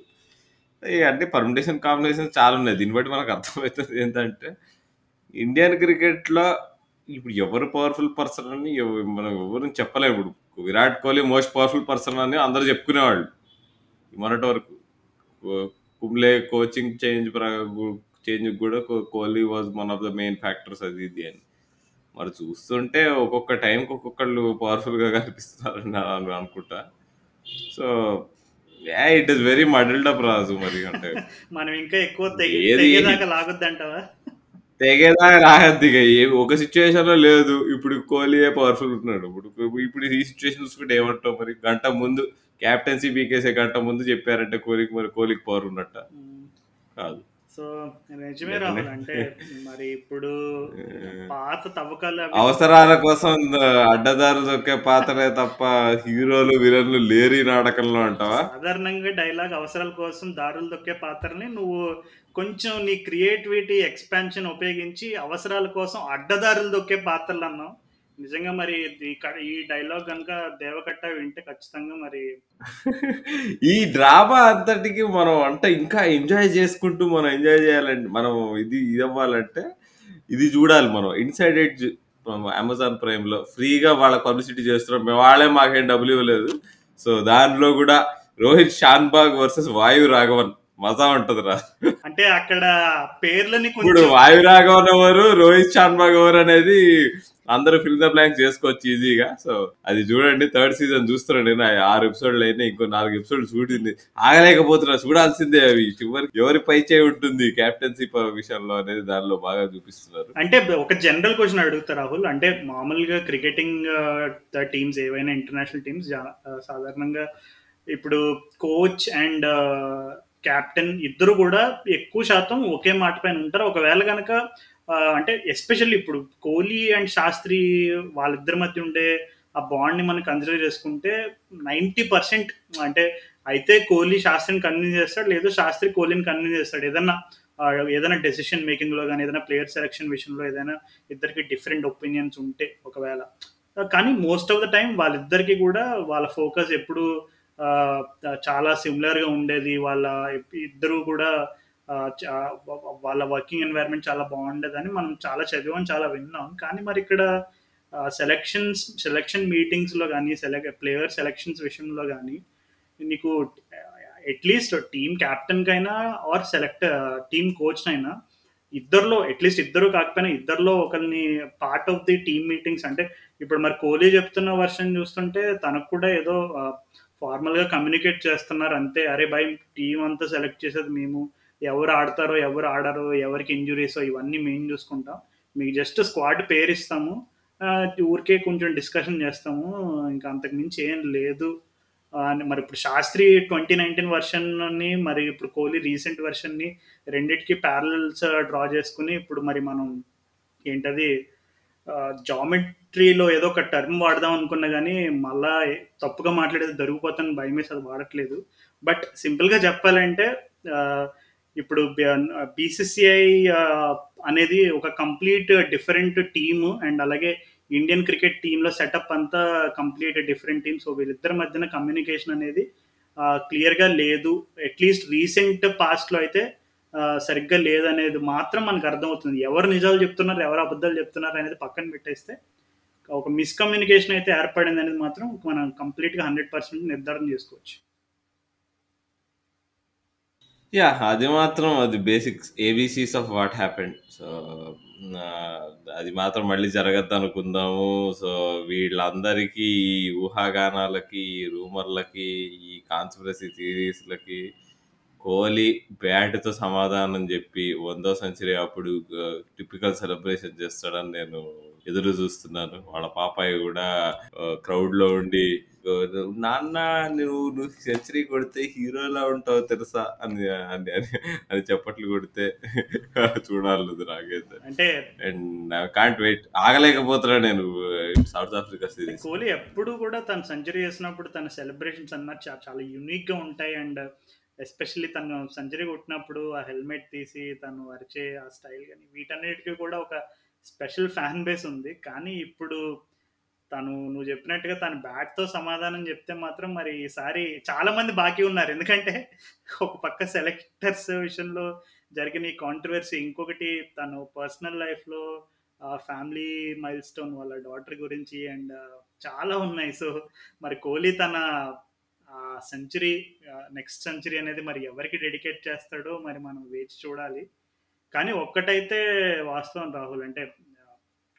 ఈ అంటే పర్మిటేషన్ కాంబినేషన్ చాలా ఉన్నాయి. దీన్ని బట్టి మనకు అర్థమవుతుంది ఏంటంటే ఇండియన్ క్రికెట్లో ఇప్పుడు ఎవరు పవర్ఫుల్ పర్సన్ అని ఎవ- మనం ఎవరు చెప్పలేము ఇప్పుడు Virat Kohli most powerful person అని అందరూ చెప్పుకునేవాళ్ళు. మొన్నటి వరకు. కో- కుంబ్లే కోచింగ్ చేంజ్ చేంజ్ కూడా కో- Kohli was one of the main factors అది ఇది అని. మరి చూస్తుంటే ఒక్కొక్క టైంకి ఒక్కొక్కళ్ళు పవర్ఫుల్గా కనిపిస్తున్నారని నేను అనుకుంటా. So it is very muddled up Raju మరి అంటే. మనం ఇంకా ఎక్కువ తెగేదాకా లాగొద్దంటావా? తెగేదా రాయద్దు ఇక. ఏ ఒక సిచ్యువేషన్లో లేదు. ఇప్పుడు కోహ్లీ పవర్ఫుల్ ఉంటున్నాడు ఇప్పుడు ఇప్పుడు ఈ సిచ్యువేషన్ చూసుకుంటే ఏమంటావు మరి? గంట ముందు క్యాప్టెన్సీ బీకేసే గంట ముందు చెప్పారంటే కోహ్లీకి మరి కోహ్లీకి పవర్ ఉన్నట్ట. కాదు. సో నిజమే రాహుల్ అంటే మరి ఇప్పుడు పాత తవ్వకాలు అవి అవసరాల కోసం అడ్డదారు దొక్కే పాత్రే తప్ప హీరోలు విలన్లు లేరి నాటకంలో అంటావా? సాధారణంగా డైలాగ్ అవసరాల కోసం దారులు దొక్కే పాత్రని నువ్వు కొంచెం నీ క్రియేటివిటీ ఎక్స్పాన్షన్ ఉపయోగించి అవసరాల కోసం అడ్డదారులు దొక్కే పాత్రలు అన్నావు. నిజంగా మరి ఈ డైలాగ్ గనుక 'దేవకట్ట' వింటే ఖచ్చితంగా మరి ఈ డ్రామా అంతటికి మనం అంటే ఇంకా ఎంజాయ్ చేసుకుంటూ మనం ఎంజాయ్ చేయాలంటే మనం ఇది ఇదవ్వాలంటే ఇది చూడాలి మనం. 'ఇన్సైడ్ ఎడ్జ్' అమెజాన్ ప్రైమ్‌లో ఫ్రీగా వాళ్ళ పబ్లిసిటీ చేస్తున్నాం. మేము వాళ్ళే మాకేం డబ్బులు ఇవ్వలేదు. సో దానిలో కూడా రోహిత్ షాన్బాగ్ వర్సెస్ వాయు రాఘవన్ మజా ఉంటదిరా. అంటే అక్కడ పేర్లని ఇప్పుడు వాయు రాఘవన్ ఎవరు, రోహిత్ షాన్బాగ్ ఎవరు అనేది అందరూ ఫిల్ ద బ్లాంక్స్ చేసుకోవచ్చు ఈజీగా. సో అది చూడండి థర్డ్ సీజన్ చూస్తున్నాను నేను. ఆరు ఎపిసోడ్‌లు అయినా ఇంకో నాలుగు ఎపిసోడ్‌లు చూడింది. ఆగలేకపోతున్నా చూడాల్సిందే అవి. చివరికి ఎవరి పై చేయి ఉంటుంది కెప్టెన్సీ విషయంలో అనేది దానిలో బాగా చూపిస్తున్నారు. అంటే ఒక జనరల్ క్వశ్చన్ అడుగుతా రాహుల్. అంటే మామూలుగా క్రికెటింగ్ ద టీమ్స్ ఏవైనా ఇంటర్నేషనల్ టీమ్స్ సాధారణంగా ఇప్పుడు కోచ్ అండ్ కెప్టెన్ ఇద్దరు కూడా ఎక్కువ శాతం ఒకే మాట పైన ఉంటారు. ఒకవేళ కనుక అంటే ఎస్పెషల్లీ ఇప్పుడు కోహ్లీ అండ్ శాస్త్రి వాళ్ళిద్దరి మధ్య ఉండే ఆ బాండ్‌ని మనం కన్సిడర్ చేసుకుంటే 90% అంటే అయితే కోహ్లీ శాస్త్రిని కన్విన్స్ చేస్తాడు. లేదు శాస్త్రి కోహ్లీని కన్విన్స్ చేస్తాడు. ఏదన్నా ఏదైనా డెసిషన్ మేకింగ్‌లో కానీ ఏదైనా ప్లేయర్ సెలక్షన్ విషయంలో ఏదైనా ఇద్దరికి డిఫరెంట్ ఒపీనియన్స్ ఉంటే ఒకవేళ. కానీ మోస్ట్ ఆఫ్ ద టైం వాళ్ళిద్దరికీ కూడా వాళ్ళ ఫోకస్ ఎప్పుడు చాలా సిమిలర్‌గా ఉండేది. వాళ్ళ ఇద్దరు కూడా వాళ్ళ వర్కింగ్ ఎన్వైర్న్‌మెంట్ చాలా బాగుండేదని మనం చాలా చదివాం, చాలా విన్నాం. కానీ మరి ఇక్కడ సెలెక్షన్స్ సెలక్షన్స్ సెలక్షన్ మీటింగ్స్‌లో కానీ సెలెక్ట్ ప్లేయర్ సెలక్షన్స్ విషయంలో కానీ నీకు అట్‌లీస్ట్ టీమ్ కెప్టెన్‌కైనా ఆర్ సెలెక్ట్ టీమ్ కోచ్‌నైనా ఇద్దరిలో అట్‌లీస్ట్ ఇద్దరు కాకపోయినా ఇద్దరిలో ఒకరిని part of the team meetings అంటే ఇప్పుడు మరి కోహ్లీ చెప్తున్న వర్షన్ చూస్తుంటే తనకు కూడా ఏదో ఫార్మల్‌గా కమ్యూనికేట్ చేస్తున్నారు అంతే. అరే భాయ్ టీం అంతా సెలెక్ట్ చేసేది మేము. ఎవరు ఆడతారో, ఎవరు ఆడరో, ఎవరికి ఇంజురీసో ఇవన్నీ మేము చూసుకుంటాం. మీకు జస్ట్ స్క్వాడ్ పేరు ఇస్తాము ఊరికే కొంచెం డిస్కషన్ చేస్తాము. ఇంకా అంతకుమించి ఏం లేదు. మరి ఇప్పుడు శాస్త్రి 2019 వర్షన్‌ని మరి ఇప్పుడు కోహ్లీ రీసెంట్ వర్షన్‌ని రెండిటికి ప్యారల్స్ డ్రా చేసుకుని ఇప్పుడు మరి మనం ఏంటది జామెట్రీలో ఏదో ఒక టర్మ్ వాడదాం అనుకున్నా కానీ మళ్ళా తప్పుగా మాట్లాడేది దొరికిపోతాను భయం వేసి అది వాడట్లేదు. బట్ సింపుల్‌గా చెప్పాలంటే ఇప్పుడు బీసీసీఐ అనేది ఒక కంప్లీట్ డిఫరెంట్ టీమ్ అండ్ అలాగే ఇండియన్ క్రికెట్ టీంలో సెటప్ అంతా కంప్లీట్ డిఫరెంట్ టీమ్. సో వీళ్ళిద్దరి మధ్యన కమ్యూనికేషన్ అనేది క్లియర్‌గా లేదు. అట్‌లీస్ట్ రీసెంట్ పాస్ట్‌లో అయితే సరిగ్గా లేదనేది మాత్రం మనకు అర్థమవుతుంది. ఎవరు నిజాలు చెప్తున్నారు, ఎవరు అబద్ధాలు చెప్తున్నారు అనేది పక్కన పెట్టేస్తే ఒక మిస్‌కమ్యూనికేషన్ అయితే ఏర్పడింది అనేది మాత్రం మనం కంప్లీట్‌గా 100% నిర్ధారణ చేసుకోవచ్చు. యాహ్! అది మాత్రం అది basics ABCs of what happened. So, అది మాత్రం మళ్ళీ జరగద్దనుకుందాము. సో, వీళ్ళందరికీ ఈ ఊహాగానాలకి, ఈ రూమర్‌లకి, ఈ కాన్స్పిరసీ థియరీస్‌లకి కోహ్లీ బ్యాట్‌తో సమాధానం జెప్పి, 100వ సెంచరీ అప్పుడు ఆహ్, టిపికల్ సెలబ్రేషన్ చేస్తాడని నేను ఎదురు జూస్తున్నాను. వాళ్ళ పాపాయి గూడా ఆహ్, క్రౌడ్‌లో ఉండి "నాన్న నువ్వు నువ్వు సెంచరీ కొడితే హీరోలా ఉంటావు తెలుసా" అని అని అని చప్పట్లు కొడితే చూడాలుంది నాకైతే. అంటే అండ్ ఐ కాంట్ వెయిట్. ఆగలేకపోతున్నా నేను సౌత్ ఆఫ్రికా సీరీస్. కోహ్లీ ఎప్పుడు కూడా తను సెంచరీ చేసినప్పుడు తన సెలబ్రేషన్స్ అన్నది చా చాలా యూనిక్‌గా ఉంటాయి. అండ్ ఎస్పెషల్లీ తను సెంచరీ కొట్టినప్పుడు ఆ హెల్మెట్ తీసి తను అరిచే ఆ స్టైల్ గాని వీటన్నిటికి కూడా ఒక స్పెషల్ ఫ్యాన్ బేస్ ఉంది. కానీ ఇప్పుడు తను నువ్వు చెప్పినట్టుగా తను బ్యాట్‌తో సమాధానం చెప్తే మాత్రం మరి ఈసారి చాలా మంది బాకీ ఉన్నారు. ఎందుకంటే ఒక పక్క సెలెక్టర్స్ విషయంలో జరిగిన ఈ కాంట్రవర్సీ ఇంకొకటి తను పర్సనల్ లైఫ్‌లో ఫ్యామిలీ ఫ్యామిలీ మైల్‌స్టోన్ వాళ్ళ డాటర్ గురించి అండ్ చాలా ఉన్నాయి. సో, మరి కోహ్లీ తన సెంచరీ నెక్స్ట్ సెంచరీ అనేది మరి ఎవరికి డెడికేట్ చేస్తాడో మరి మనం వేచి చూడాలి. కానీ ఒక్కటైతే వాస్తవం రాహుల్ అంటే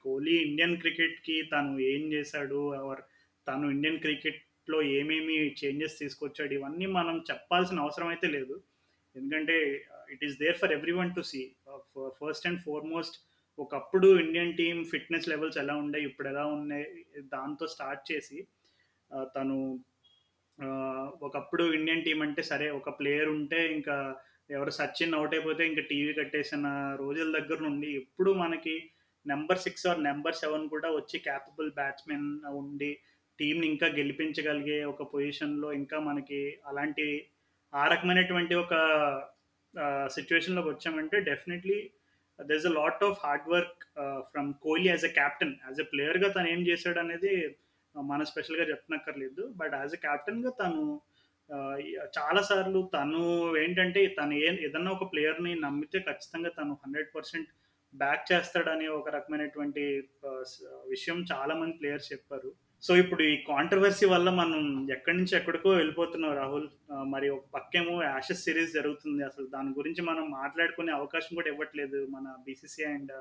కోహ్లీ ఇండియన్ క్రికెట్‌కి తను ఏం చేశాడు ఆర్ తను ఇండియన్ క్రికెట్‌లో ఏమేమి చేంజెస్ తీసుకొచ్చాడు ఇవన్నీ మనం చెప్పాల్సిన అవసరం అయితే లేదు. ఎందుకంటే it is there for everyone to see. First and foremost ఒకప్పుడు ఇండియన్ టీమ్ ఫిట్‌నెస్ లెవెల్స్ ఎలా ఉండే ఇప్పుడు ఎలా ఉన్నాయి దాంతో స్టార్ట్ చేసి తను ఒకప్పుడు ఇండియన్ టీం అంటే సరే ఒక ప్లేయర్ ఉంటే ఇంకా ఎవరు సచిన్ అవుట్ అయిపోతే ఇంకా టీవీ కట్టేసిన రోజుల దగ్గర నుండి ఎప్పుడు మనకి number six or number seven కూడా వచ్చి క్యాపబుల్ బ్యాట్స్‌మెన్ ఉండి టీంని ఇంకా గెలిపించగలిగే ఒక పొజిషన్‌లో ఇంకా మనకి అలాంటి ఆ రకమైనటువంటి ఒక సిచ్యువేషన్లోకి వచ్చామంటే definitely there's a lot of hard work from Kohli as a captain as a ప్లేయర్గా తను ఏం చేశాడు అనేది మనం స్పెషల్గా చెప్పనక్కర్లేదు. బట్ యాజ్ ఎ క్యాప్టెన్గా తను చాలా సార్లు తను ఏంటంటే తను ఏ ఏదన్నా ఒక ప్లేయర్ని నమ్మితే ఖచ్చితంగా తను హండ్రెడ్ పర్సెంట్ బ్యాక్ చేస్తాడనే ఒక రకమైనటువంటి విషయం చాలా మంది ప్లేయర్స్ చెప్పారు. సో ఇప్పుడు ఈ కాంట్రవర్సీ వల్ల మనం ఎక్కడి నుంచి ఎక్కడికో వెళ్ళిపోతున్నాం రాహుల్. మరి ఒక పక్కేమో యాషెస్ సిరీస్ జరుగుతుంది. అసలు దాని గురించి మనం మాట్లాడుకునే అవకాశం కూడా ఇవ్వట్లేదు మన బీసీసీ అండ్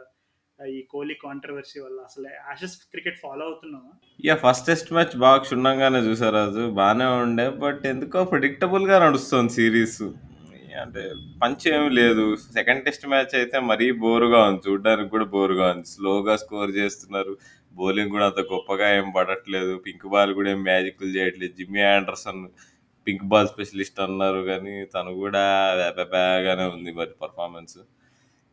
ఈ కోహ్లీ కాంట్రవర్సీ వల్ల. అసలు యాషెస్ క్రికెట్ ఫాలో అవుతున్నావా? ఇక ఫస్ట్ టెస్ట్ మ్యాచ్ బాగా క్షుణ్ణంగానే చూసారు రాజు. బాగానే ఉండే బట్ ఎందుకో ప్రిడిక్టబుల్గా నడుస్తుంది సిరీస్ అంటే పంచ్ ఏమి లేదు. సెకండ్ టెస్ట్ మ్యాచ్ అయితే మరీ బోరుగా ఉంది. చూడడానికి కూడా బోరుగా ఉంది. స్లోగా స్కోర్ చేస్తున్నారు. బౌలింగ్ కూడా అంత గొప్పగా ఏం పడట్లేదు. పింక్ బాల్ కూడా ఏం మ్యాజిక్లు చేయట్లేదు. Jimmy Anderson pink ball specialist అన్నారు కానీ తను కూడా బ్యాగానే ఉంది మరి పర్ఫార్మెన్స్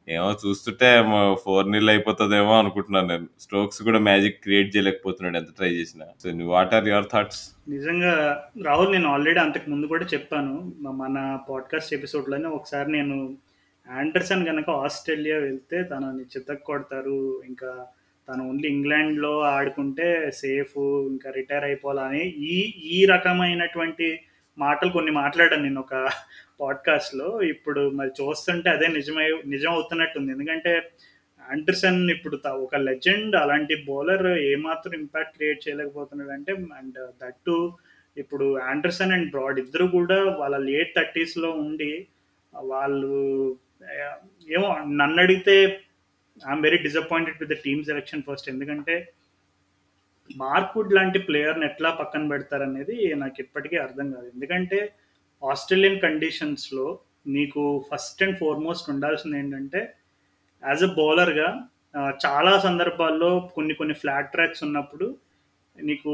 ఏమో చూస్తుంటే ఫోర్ నీళ్ళు అయిపోతుందేమో అనుకుంటున్నాను నేను. స్ట్రోక్స్ కూడా మ్యాజిక్ క్రియేట్ చేయలేకపోతున్నాడు ఎంత ట్రై చేసినా. So what are your thoughts నిజంగా రాహుల్ నేను ఆల్రెడీ అంతకు ముందు కూడా చెప్పాను. మన పాడ్కాస్ట్ ఎపిసోడ్లోనే ఒకసారి నేను ఆండర్సన్ కనుక ఆస్ట్రేలియా వెళ్తే తనని చితక్ కొడతారు ఇంకా తను ఓన్లీ ఇంగ్లాండ్లో ఆడుకుంటే సేఫ్ ఇంకా రిటైర్ అయిపోవాలని ఈ ఈ రకమైనటువంటి మాటలు కొన్ని మాట్లాడాను నేను ఒక పాడ్కాస్ట్లో ఇప్పుడు మరి చూస్తుంటే అదే నిజమై నిజం అవుతున్నట్టుంది ఎందుకంటే ఆండర్సన్ ఇప్పుడు త- ఒక లెజెండ్ అలాంటి బౌలర్ ఏమాత్రం ఇంపాక్ట్ క్రియేట్ చేయలేకపోతున్నాడు అంటే అండ్ దట్ టు ఇప్పుడు ఆండర్సన్ అండ్ బ్రాడ్ ఇద్దరు కూడా వాళ్ళ లేట్ థర్టీస్లో ఉండి వాళ్ళు ఏమో నన్ను అడిగితే I'm very disappointed with the team selection first. ఎందుకంటే మార్క్వుడ్ లాంటి ప్లేయర్ని ఎట్లా పక్కన పెడతారనేది నాకు ఇప్పటికీ అర్థం కాదు. ఎందుకంటే ఆస్ట్రేలియన్ కండిషన్స్లో నీకు ఫస్ట్ అండ్ ఫార్మోస్ట్ ఉండాల్సింది ఏంటంటే యాజ్ అ బౌలర్గా చాలా సందర్భాల్లో కొన్ని కొన్ని ఫ్లాట్ ట్రాక్స్ ఉన్నప్పుడు నీకు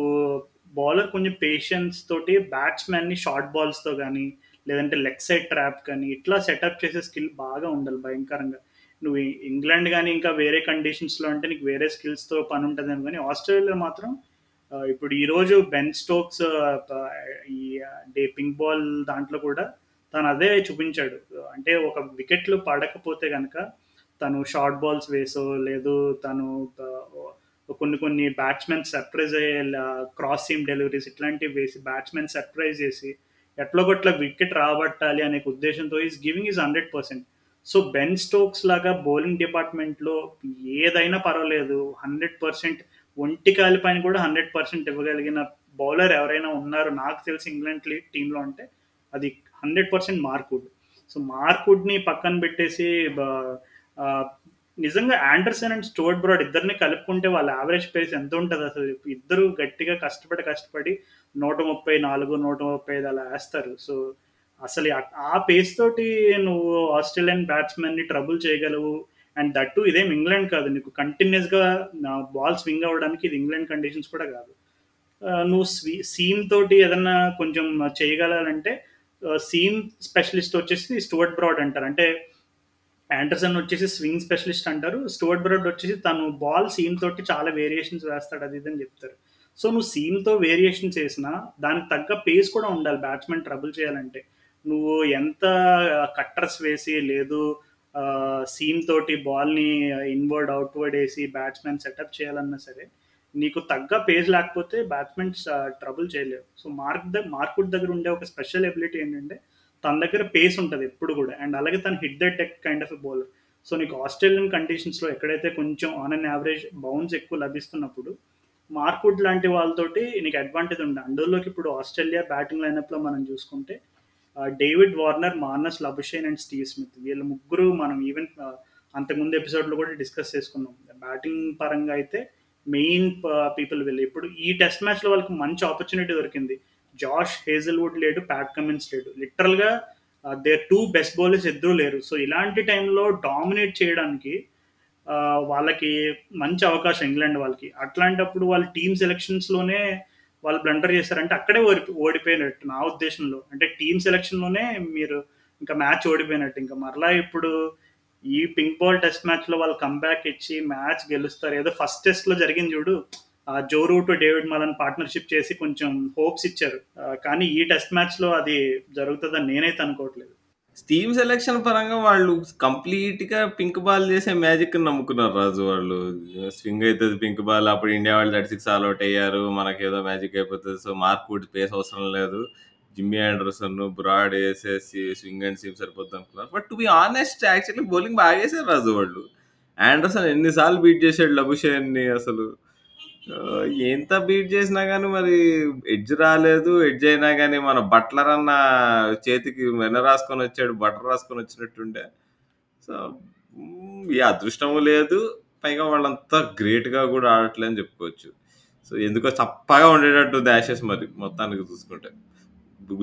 బౌలర్ కొంచెం పేషెన్స్ తోటి బ్యాట్స్మెన్ని షార్ట్ బాల్స్తో కానీ లేదంటే లెగ్ సైడ్ ట్రాప్ కానీ ఇట్లా సెటప్ చేసే స్కిల్ బాగా ఉండాలి భయంకరంగా. నువ్వు ఇంగ్లాండ్ కానీ ఇంకా వేరే కండిషన్స్లో అంటే నీకు వేరే స్కిల్స్తో పని ఉంటుంది కానీ ఆస్ట్రేలియాలో మాత్రం ఇప్పుడు ఈరోజు బెన్ స్టోక్స్ ఈ డే పింక్ బాల్ దాంట్లో కూడా తను అదే చూపించాడు. అంటే ఒక వికెట్లు పడకపోతే కనుక తను షార్ట్ బాల్స్ వేసో లేదు తను కొన్ని కొన్ని బ్యాట్స్మెన్ సర్ప్రైజ్ అయ్యే క్రాస్ సీమ్ డెలివరీస్ ఇట్లాంటివి వేసి బ్యాట్స్మెన్ సర్ప్రైజ్ చేసి ఎట్లా గొట్ల వికెట్ రాబట్టాలి అనే ఉద్దేశంతో is giving is hundred percent. So Ben Stokes లాగా బౌలింగ్ డిపార్ట్మెంట్లో ఏదైనా పర్వాలేదు. హండ్రెడ్ పర్సెంట్ ఒంటి కాలి పైన కూడా హండ్రెడ్ పర్సెంట్ ఇవ్వగలిగిన బౌలర్ ఎవరైనా ఉన్నారు నాకు తెలిసి ఇంగ్లాండ్ టీంలో అంటే అది హండ్రెడ్ పర్సెంట్ మార్కుడ్. సో మార్కుడ్ని పక్కన పెట్టేసి నిజంగా ఆండర్సన్ అండ్ స్టోర్ట్ బ్రాడ్ ఇద్దరిని కలుపుకుంటే వాళ్ళ యావరేజ్ పేస్ ఎంత ఉంటుంది అసలు? ఇద్దరు గట్టిగా కష్టపడి కష్టపడి నూట ముప్పై నాలుగు నూట ముప్పై ఐదు అలా వేస్తారు. సో అసలు ఆ- ఆ పేస్ తోటి నువ్వు ఆస్ట్రేలియన్ బ్యాట్స్మెన్ని ట్రబుల్ చేయగలవు? అండ్ దట్టు ఇదేం ఇంగ్లాండ్ కాదు. నీకు కంటిన్యూస్గా బాల్ స్వింగ్ అవ్వడానికి ఇది ఇంగ్లాండ్ కండిషన్స్ కూడా కాదు. నువ్వు స్వీ సీమ్ తోటి ఏదన్నా కొంచెం చేయగలాలంటే సీమ్ స్పెషలిస్ట్ వచ్చేసి స్టూవర్ట్ బ్రాడ్ అంటారు. అంటే యాండర్సన్ వచ్చేసి స్వింగ్ స్పెషలిస్ట్ అంటారు. స్టూవర్ట్ బ్రాడ్ వచ్చేసి తను బాల్ సీమ్ తోటి చాలా వేరియేషన్స్ వేస్తాడు అది ఇది అని చెప్తారు. సో నువ్వు సీమ్తో వేరియేషన్ చేసినా దానికి తగ్గ పేస్ కూడా ఉండాలి. బ్యాట్స్మెన్ ట్రబుల్ చేయాలంటే. నువ్వు ఎంత కట్టర్స్ వేసి లేదు సీమ్ తోటి బాల్ని ఇన్వర్డ్ అవుట్వర్డ్ వేసి బ్యాట్స్మెన్ సెటప్ చేయాలన్నా సరే నీకు తగ్గ పేజ్ లేకపోతే బ్యాట్స్మెన్ ట్రబుల్ చేయలేవు. So Mark the Mark Wood దగ్గర ఉండే ఒక స్పెషల్ ఎబిలిటీ ఏంటంటే తన దగ్గర పేస్ ఉంటుంది ఎప్పుడు కూడా. అండ్ అలాగే తను hit the deck kind of bowler so నీకు ఆస్ట్రేలియన్ కండిషన్స్లో ఎక్కడైతే కొంచెం ఆన్ అన్ యావరేజ్ బౌన్స్ ఎక్కువ లభిస్తున్నప్పుడు మార్కుడ్ లాంటి వాళ్ళతోటి నీకు అడ్వాంటేజ్ ఉంది అందులోకి ఇప్పుడు ఆస్ట్రేలియా బ్యాటింగ్ లైనప్లో మనం చూసుకుంటే David Warner Marnus Labuschagne and Steve Smith. వీళ్ళ ముగ్గురు మనం ఈవెన్ అంతకుముందు ఎపిసోడ్లో కూడా డిస్కస్ చేసుకున్నాం. బ్యాటింగ్ పరంగా అయితే మెయిన్ పీపుల్ వీళ్ళు. ఇప్పుడు ఈ టెస్ట్ మ్యాచ్లో వాళ్ళకి మంచి ఆపర్చునిటీ దొరికింది. జాష్ హేజల్వుడ్ లేడు ప్యాట్ కమిన్స్ లేడు. లిటరల్గా దే టూ బెస్ట్ బౌలర్స్ ఇద్దరు లేరు. సో ఇలాంటి టైంలో డామినేట్ చేయడానికి వాళ్ళకి మంచి అవకాశం ఇంగ్లాండ్ వాళ్ళకి. అట్లాంటప్పుడు వాళ్ళ టీమ్ సెలెక్షన్స్లోనే వాళ్ళు బ్లండర్ చేశారంటే అక్కడే ఓడి ఓడిపోయినట్టు నా ఉద్దేశంలో. అంటే టీమ్ సెలెక్షన్లోనే మీరు ఇంకా మ్యాచ్ ఓడిపోయినట్టు. ఇంకా మరలా ఇప్పుడు ఈ పింక్ బాల్ టెస్ట్ మ్యాచ్లో వాళ్ళు కంబ్యాక్ ఇచ్చి మ్యాచ్ గెలుస్తారు. ఏదో ఫస్ట్ టెస్ట్లో జరిగింది చూడు. ఆ Joe Root David Malan partnership చేసి కొంచెం హోప్స్ ఇచ్చారు. కానీ ఈ టెస్ట్ మ్యాచ్లో అది జరుగుతుందని నేనైతే అనుకోవట్లేదు. స్టీమ్ సెలక్షన్ పరంగా వాళ్ళు కంప్లీట్‌గా పింక్ బాల్ చేసే మ్యాజిక్ నమ్ముకున్నారు రాజు వాళ్ళు. స్వింగ్ అవుతుంది పింక్ బాల్. అప్పుడు ఇండియా వాళ్ళు 36 ఆల్ అవుట్ అయ్యారు. మనకేదో మ్యాజిక్ అయిపోతుంది సో, మార్క్ వుడ్ పేస్ అవసరం లేదు. జిమ్మీ ఆండర్సన్, బ్రాడ్ వేసేసి swing and seam సరిపోద్దనుకున్నారు. But to be honest actually bowling బాగేసారు Raju వాళ్ళు. ఆండర్సన్ ఎన్నిసార్లు బీట్ చేసాడు లబుషేన్‌ని అసలు. ఆహ్, ఎంత బీట్ చేసినా గాని మరి ఎడ్జ్ రాలేదు. ఎడ్జ్ అయినా గాని మన బట్లర్ అన్న చేతికి వెన్న రాసుకొనొచ్చాడు. బటర్ రాసుకొనొచ్చినట్టుండే. సో, హ్మ్. ఈ అదృష్టము లేదు. పైగా వాళ్ళంతా గ్రేట్‌గా గూడా ఆడట్లే అని చెప్పుకోవచ్చు. సో, ఎందుకో చప్పగా ఉండేటట్టుంది యాషెస్ మరి మొత్తానికి చూసుకుంటే.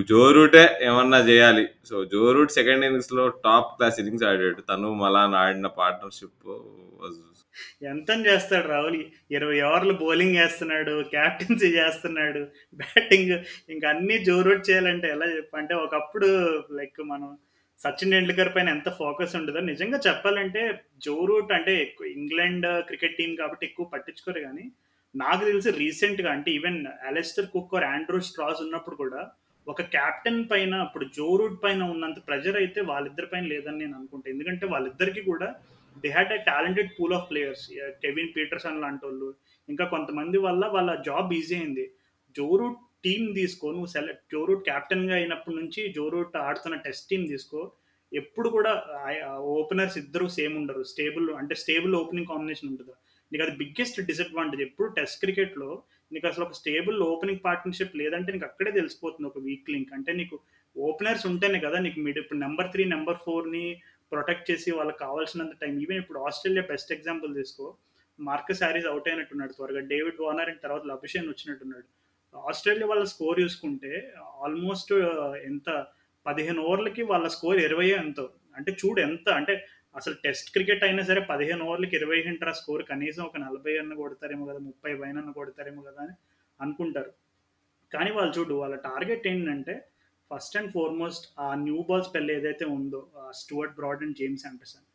జో రూటే ఏమన్నా జేయాలి. సో, జో రూట్ సెకండ్ ఇన్నింగ్స్‌లో టాప్ క్లాస్ ఇన్నింగ్స్ ఆడాడు. తను, మలాన్ ఆడిన పార్ట్నర్‌షిప్ వాజ్ ఎంత చేస్తాడు రాహుల్? 20 ఓవర్లు బౌలింగ్ వేస్తున్నాడు కెప్టెన్సీ చేస్తున్నాడు. బ్యాటింగ్ ఇంకా అన్నీ జో రూట్ చేయాలంటే ఎలా చెప్పంటే ఒకప్పుడు లైక్ మనం సచిన్ టెండూల్కర్ పైన ఎంత ఫోకస్ ఉండదో నిజంగా చెప్పాలంటే జో రూట్ అంటే ఎక్కువ ఇంగ్లాండ్ క్రికెట్ టీం కాబట్టి ఎక్కువ పట్టించుకోరు కానీ నాకు తెలిసి రీసెంట్‌గా అంటే even Alastair Cook or Andrew Strauss ఉన్నప్పుడు కూడా ఒక కెప్టెన్ పైన ఇప్పుడు జో రూట్ పైన ఉన్నంత ప్రెజర్ అయితే వాళ్ళిద్దరి పైన లేదని నేను అనుకుంటా. ఎందుకంటే వాళ్ళిద్దరికీ కూడా they had a talented pool of players. Kevin Pietersen లాంటోళ్ళు, ఇంకా కొంతమంది వల్ల వాళ్ళ జాబ్ ఈజీ అయింది. జో రూట్ తీసుకో నువ్వు సెలెక్ట్ జో రూట్ కెప్టెన్‌గా అయినప్పటి నుంచి జో రూట్ ఆడుతున్న టెస్ట్ టీం తీసుకో. ఎప్పుడు కూడా ఓపెనర్స్ ఇద్దరు సేమ్ ఉండరు. స్టేబుల్ అంటే స్టేబుల్ ఓపెనింగ్ కాంబినేషన్ ఉంటుంది నీకు అది బిగ్గెస్ట్ డిసడ్వాంటేజ్. ఎప్పుడు టెస్ట్ క్రికెట్‌లో నీకు అసలు ఒక స్టేబుల్ ఓపెనింగ్ పార్ట్నర్‌షిప్ లేదంటే నీకు అక్కడే తెలిసిపోతుంది ఒక వీక్ లింక్. అంటే నీకు ఓపెనర్స్ ఉంటేనే కదా నీకు మిడ్ ఇప్పుడు నెంబర్ త్రీ నెంబర్ ఫోర్ని ప్రొటెక్ట్ చేసి వాళ్ళకి కావాల్సినంత టైం ఈవెన్ ఇప్పుడు ఆస్ట్రేలియా బెస్ట్ ఎగ్జాంపుల్ తీసుకో. మార్కస్ హారిస్ అవుట్ అయినట్టున్నాడు త్వరగా. డేవిడ్ వార్నర్ అండ్ తర్వాత లబుషేన్ వచ్చినట్టున్నాడు. ఆస్ట్రేలియా వాళ్ళ స్కోర్ చూసుకుంటే ఆల్మోస్ట్ uh, ఎంత 15 ఓవర్లకి వాళ్ళ స్కోర్ 20 ఎంతో. అంటే చూడు ఎంత అంటే అసలు టెస్ట్ క్రికెట్ అయినా సరే 15 ఓవర్లకి 20 ఏంట్రా స్కోర్ కనీసం ఒక 40 అన్న కొడతారేమో కదా! ముప్పై పైన కొడతారేమో కదా! అని అనుకుంటారు. కానీ వాళ్ళు చూడు వాళ్ళ టార్గెట్ ఏంటంటే ఫస్ట్ అండ్ ఫార్మోస్ట్ ఆ న్యూ బాల్ స్పెల్ ఏదైతే ఉందో Stuart Broad and James Anderson.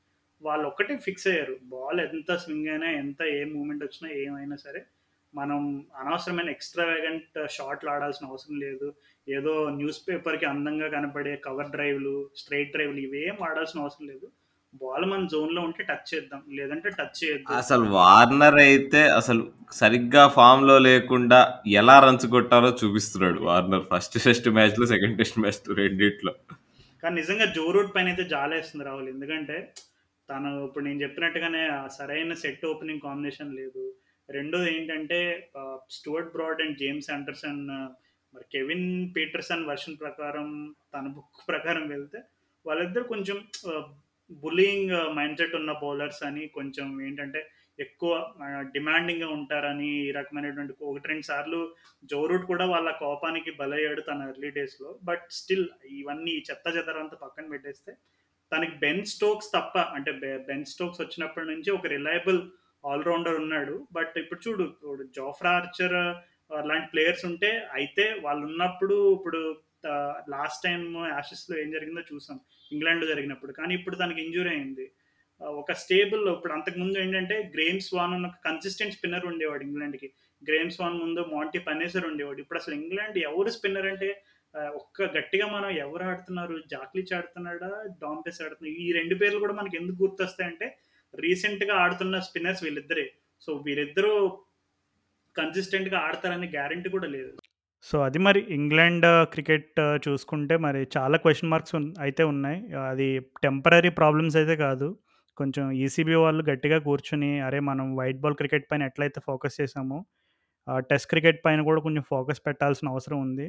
వాళ్ళు ఒక్కటే ఫిక్స్ అయ్యారు. బాల్ ఎంత స్వింగ్ అయినా, ఎంత ఏ మూమెంట్ వచ్చినా ఏమైనా సరే, మనం అనవసరమైన ఎక్స్ట్రా వేగంట్ షాట్లు ఆడాల్సిన అవసరం లేదు. ఏదో న్యూస్ పేపర్‌కి అందంగా కనపడే కవర్ డ్రైవ్‌లు, స్ట్రెయిట్ డ్రైవ్‌లు ఇవేం ఆడాల్సిన అవసరం లేదు. బాల్ మన జోన్‌లో ఉంటే టచ్ చేద్దాం. లేదంటే టచ్ చేయొద్దు. అసలు వార్నర్ అయితే అసలు సరిగ్గా ఫామ్‌లో లేకుండా ఎలా రన్స్ కొట్టాలో చూపిస్తున్నాడు వార్నర్. ఫస్ట్ టెస్ట్ మ్యాచ్‌లో, సెకండ్ టెస్ట్ మ్యాచ్‌లో రెండిట్లో. కానీ నిజంగా జో రూట్ పైనైతే జాలేస్తుంది రాహుల్. ఎందుకంటే తను ఇప్పుడు నేను చెప్పినట్టుగానే సరైన సెట్ ఓపెనింగ్ కాంబినేషన్ లేదు. రెండోది ఏంటంటే Stuart Broad and James Anderson మరి కెవిన్ పీటర్సన్ వెర్షన్ ప్రకారం తన బుక్ ప్రకారం వెళ్తే వాళ్ళిద్దరూ కొంచెం ఆహ్, మైండ్ మైండ్‌సెట్ ఉన్న బౌలర్స్ అని కొంచెం ఏంటంటే ఎక్కువ డిమాండింగ్‌గా ఉంటారని ఈ రకమైనటువంటి 1, 2 సార్లు జో రూట్ కూడా వాళ్ళ కోపానికి బలయ్యాడు తన ఎర్లీ డేస్‌లో. బట్ స్టిల్ ఇవన్నీ చెత్త చెదరంతా పక్కన పెట్టేస్తే తనకి బెన్ స్టోక్స్ తప్ప అంటే బె బెన్ స్టోక్స్ వచ్చినప్పటి నుంచి ఒక రిలయబుల్ ఆల్రౌండర్ ఉన్నాడు. బట్ ఇప్పుడు చూడు ఇప్పుడు జోఫ్రా ఆర్చర్ అలాంటి ప్లేయర్స్ ఉంటే అయితే వాళ్ళు ఉన్నప్పుడు ఇప్పుడు లాస్ట్ టైం యాషెస్‌లో ఏం జరిగిందో చూసాం. ఇంగ్లాండ్‌లో జరిగినప్పుడు. కానీ ఇప్పుడు తనకి ఇంజురీ అయింది. ఒక స్టేబుల్ ఇప్పుడు అంతకుముందు ఏంటంటే గ్రేమ్ స్వాన్ ఉన్న కన్సిస్టెంట్ స్పిన్నర్ ఉండేవాడు ఇంగ్లాండ్‌కి. గ్రేమ్ స్వాన్ ముందు మాంటీ పనేసర్ ఉండేవాడు. ఇప్పుడు అసలు ఇంగ్లాండ్ ఎవరు స్పిన్నర్ అంటే ఒక్క గట్టిగా మనం ఎవరు ఆడుతున్నారు? జాక్లిచ్ ఆడుతున్నాడా? డాంపెస్ ఆడుతున్నాడు ఈ రెండు పేర్లు కూడా మనకి ఎందుకు గుర్తొస్తాయంటే రీసెంట్‌గా ఆడుతున్న స్పిన్నర్స్ వీళ్ళిద్దరే. సో వీళ్ళిద్దరూ కన్సిస్టెంట్‌గా ఆడతారని గ్యారంటీ కూడా లేదు. సో అది మరి ఇంగ్లాండ్ క్రికెట్ చూసుకుంటే మరి చాలా క్వశ్చన్ మార్క్స్ ఉన్ అయితే ఉన్నాయి. అది టెంపరరీ ప్రాబ్లమ్స్ అయితే కాదు. కొంచెం ఈసీబీ వాళ్ళు గట్టిగా కూర్చొని అరే! మనం వైట్ బాల్ క్రికెట్ పైన ఎట్లయితే ఫోకస్ చేసామో ఆహ్, టెస్ట్ క్రికెట్ పైన కూడా కొంచెం ఫోకస్ పెట్టాల్సిన అవసరం ఉంది.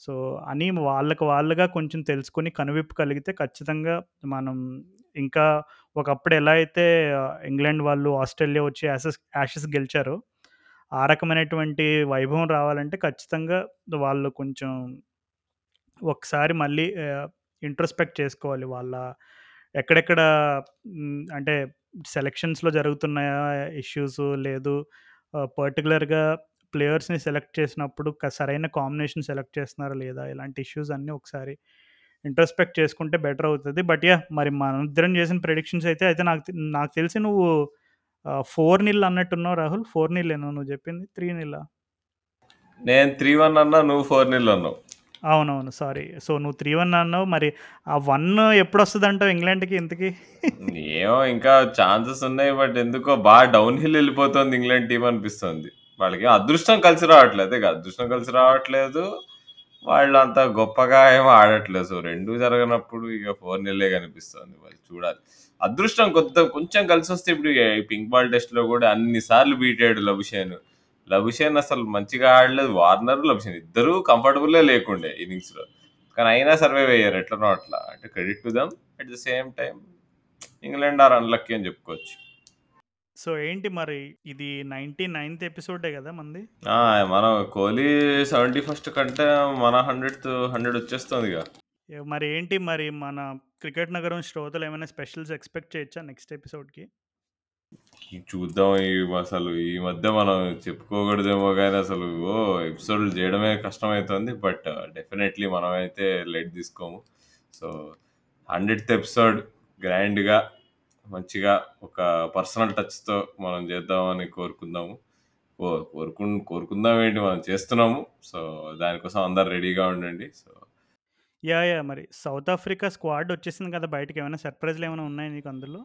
సో అని వాళ్ళకి వాళ్ళుగా కొంచెం తెలుసుకొని కనువిప్పు కలిగితే ఖచ్చితంగా మనం ఇంకా ఒకప్పుడు ఎలా అయితే ఆహ్, ఇంగ్లాండ్ వాళ్ళు ఆస్ట్రేలియా వచ్చి యాసెస్ యాషెస్ గెలిచారో, ఆ రకమైనటువంటి వైభవం రావాలంటే ఖచ్చితంగా వాళ్ళు కొంచెం ఒకసారి మళ్ళీ ఇంట్రస్పెక్ట్ చేసుకోవాలి. వాళ్ళ ఎక్కడెక్కడ అంటే సెలక్షన్స్‌లో జరుగుతున్న ఇష్యూస్ లేదు పర్టికులర్గా ప్లేయర్స్‌ని సెలెక్ట్ చేసినప్పుడు సరైన కాంబినేషన్ సెలెక్ట్ చేస్తున్నారా లేదా? ఇలాంటి ఇష్యూస్ అన్నీ ఒకసారి ఇంట్రస్పెక్ట్ చేసుకుంటే బెటర్ అవుతుంది బట్ యా మరి మనిద్దరం చేసిన ప్రిడిక్షన్స్ అయితే అయితే నాకు నాకు తెలిసి నువ్వు ఆహ్, 4-0 అన్నట్టున్నావు రాహుల్. 4-0 ఏనా నువ్వు చెప్పింది? 3-0 నేను 3-1 అన్నా. నువ్వు 4-0 అన్నావు. అవునవును. సారీ. సో, నువ్వు 3-1 అన్నావు. మరి ఆ 1 ఎప్పుడొస్తదంటావు ఇంగ్లాండ్‌కి ఇంతకి? ఏమో ఇంకా ఛాన్సెస్ ఉన్నాయి. బట్ ఎందుకో బాగా డౌన్ హిల్ ఎళ్ళిపోతుంది ఇంగ్లాండ్ టీమ్ అనిపిస్తుంది. వాళ్ళకి అదృష్టం కలిసి రావట్లేదు. అదే అదృష్టం కలిసి రావట్లేదు. వాళ్ళంత గొప్పగా ఏమి ఆడట్లేదు. సో, 2 జరగనప్పుడు ఇక 4-0 కనిపిస్తుంది. మరి చూడాలి. అదృష్టం కొత్త కొంచెం కలిసొస్తే ఇప్పుడు ఈ పింక్ బాల్ టెస్ట్‌లో కూడా అన్ని సార్లు బీట్ అయ్యాడు లబుషేన్. లబుషేన్ అసలు మంచిగా ఆడలేదు. వార్నర్, లబుషేన్ ఇద్దరు కంఫర్టబులే లేకుండే ఇన్నింగ్స్‌లో. కానీ అయినా సర్వైవ్ అయ్యారు ఎట్లనో అట్లా. అంటే credit to them. At the same time England are unlucky అని చెప్పుకోవచ్చు. సో, ఏంటి మరి ఇది 99థ్ ఎపిసోడే గదా మనది? ఆ! మనం కోహ్లీ 71 కంటే మన 100థ్ 100 వచ్చేస్తుందిగా. మరి ఏంటి మరి మన క్రికెట్ నగరం శ్రోతలు ఏమైనా స్పెషల్స్ ఎక్స్‌పెక్ట్ చేయొచ్చా నెక్స్ట్ ఎపిసోడ్‌కి? చూద్దాం ఈ అసలు ఈ మధ్య మనం చెప్పుకోకూడదేమో కానీ అసలు ఓ ఎపిసోడ్‌లు చేయడమే కష్టమవుతుంది బట్ డెఫినెట్‌లీ మనమైతే లెట్ తీసుకోము. సో, 100థ్ ఎపిసోడ్ గ్రాండ్‌గా మంచిగా ఒక పర్సనల్ టచ్‌తో మనం చేద్దామని కోరుకుందాము. కో కోరుకుం కోరుకుందాం ఏంటి మనం చేస్తున్నాము. సో, దానికోసం అందరు రెడీగా ఉండండి. So yeah! యాహ్! మరి సౌత్ ఆఫ్రికా స్క్వాడ్ వచ్చేసింది కదా! బయటికి ఏమైనా సర్ప్రైజ్‌లు ఏమైనా ఉన్నాయా నీకు అందులో?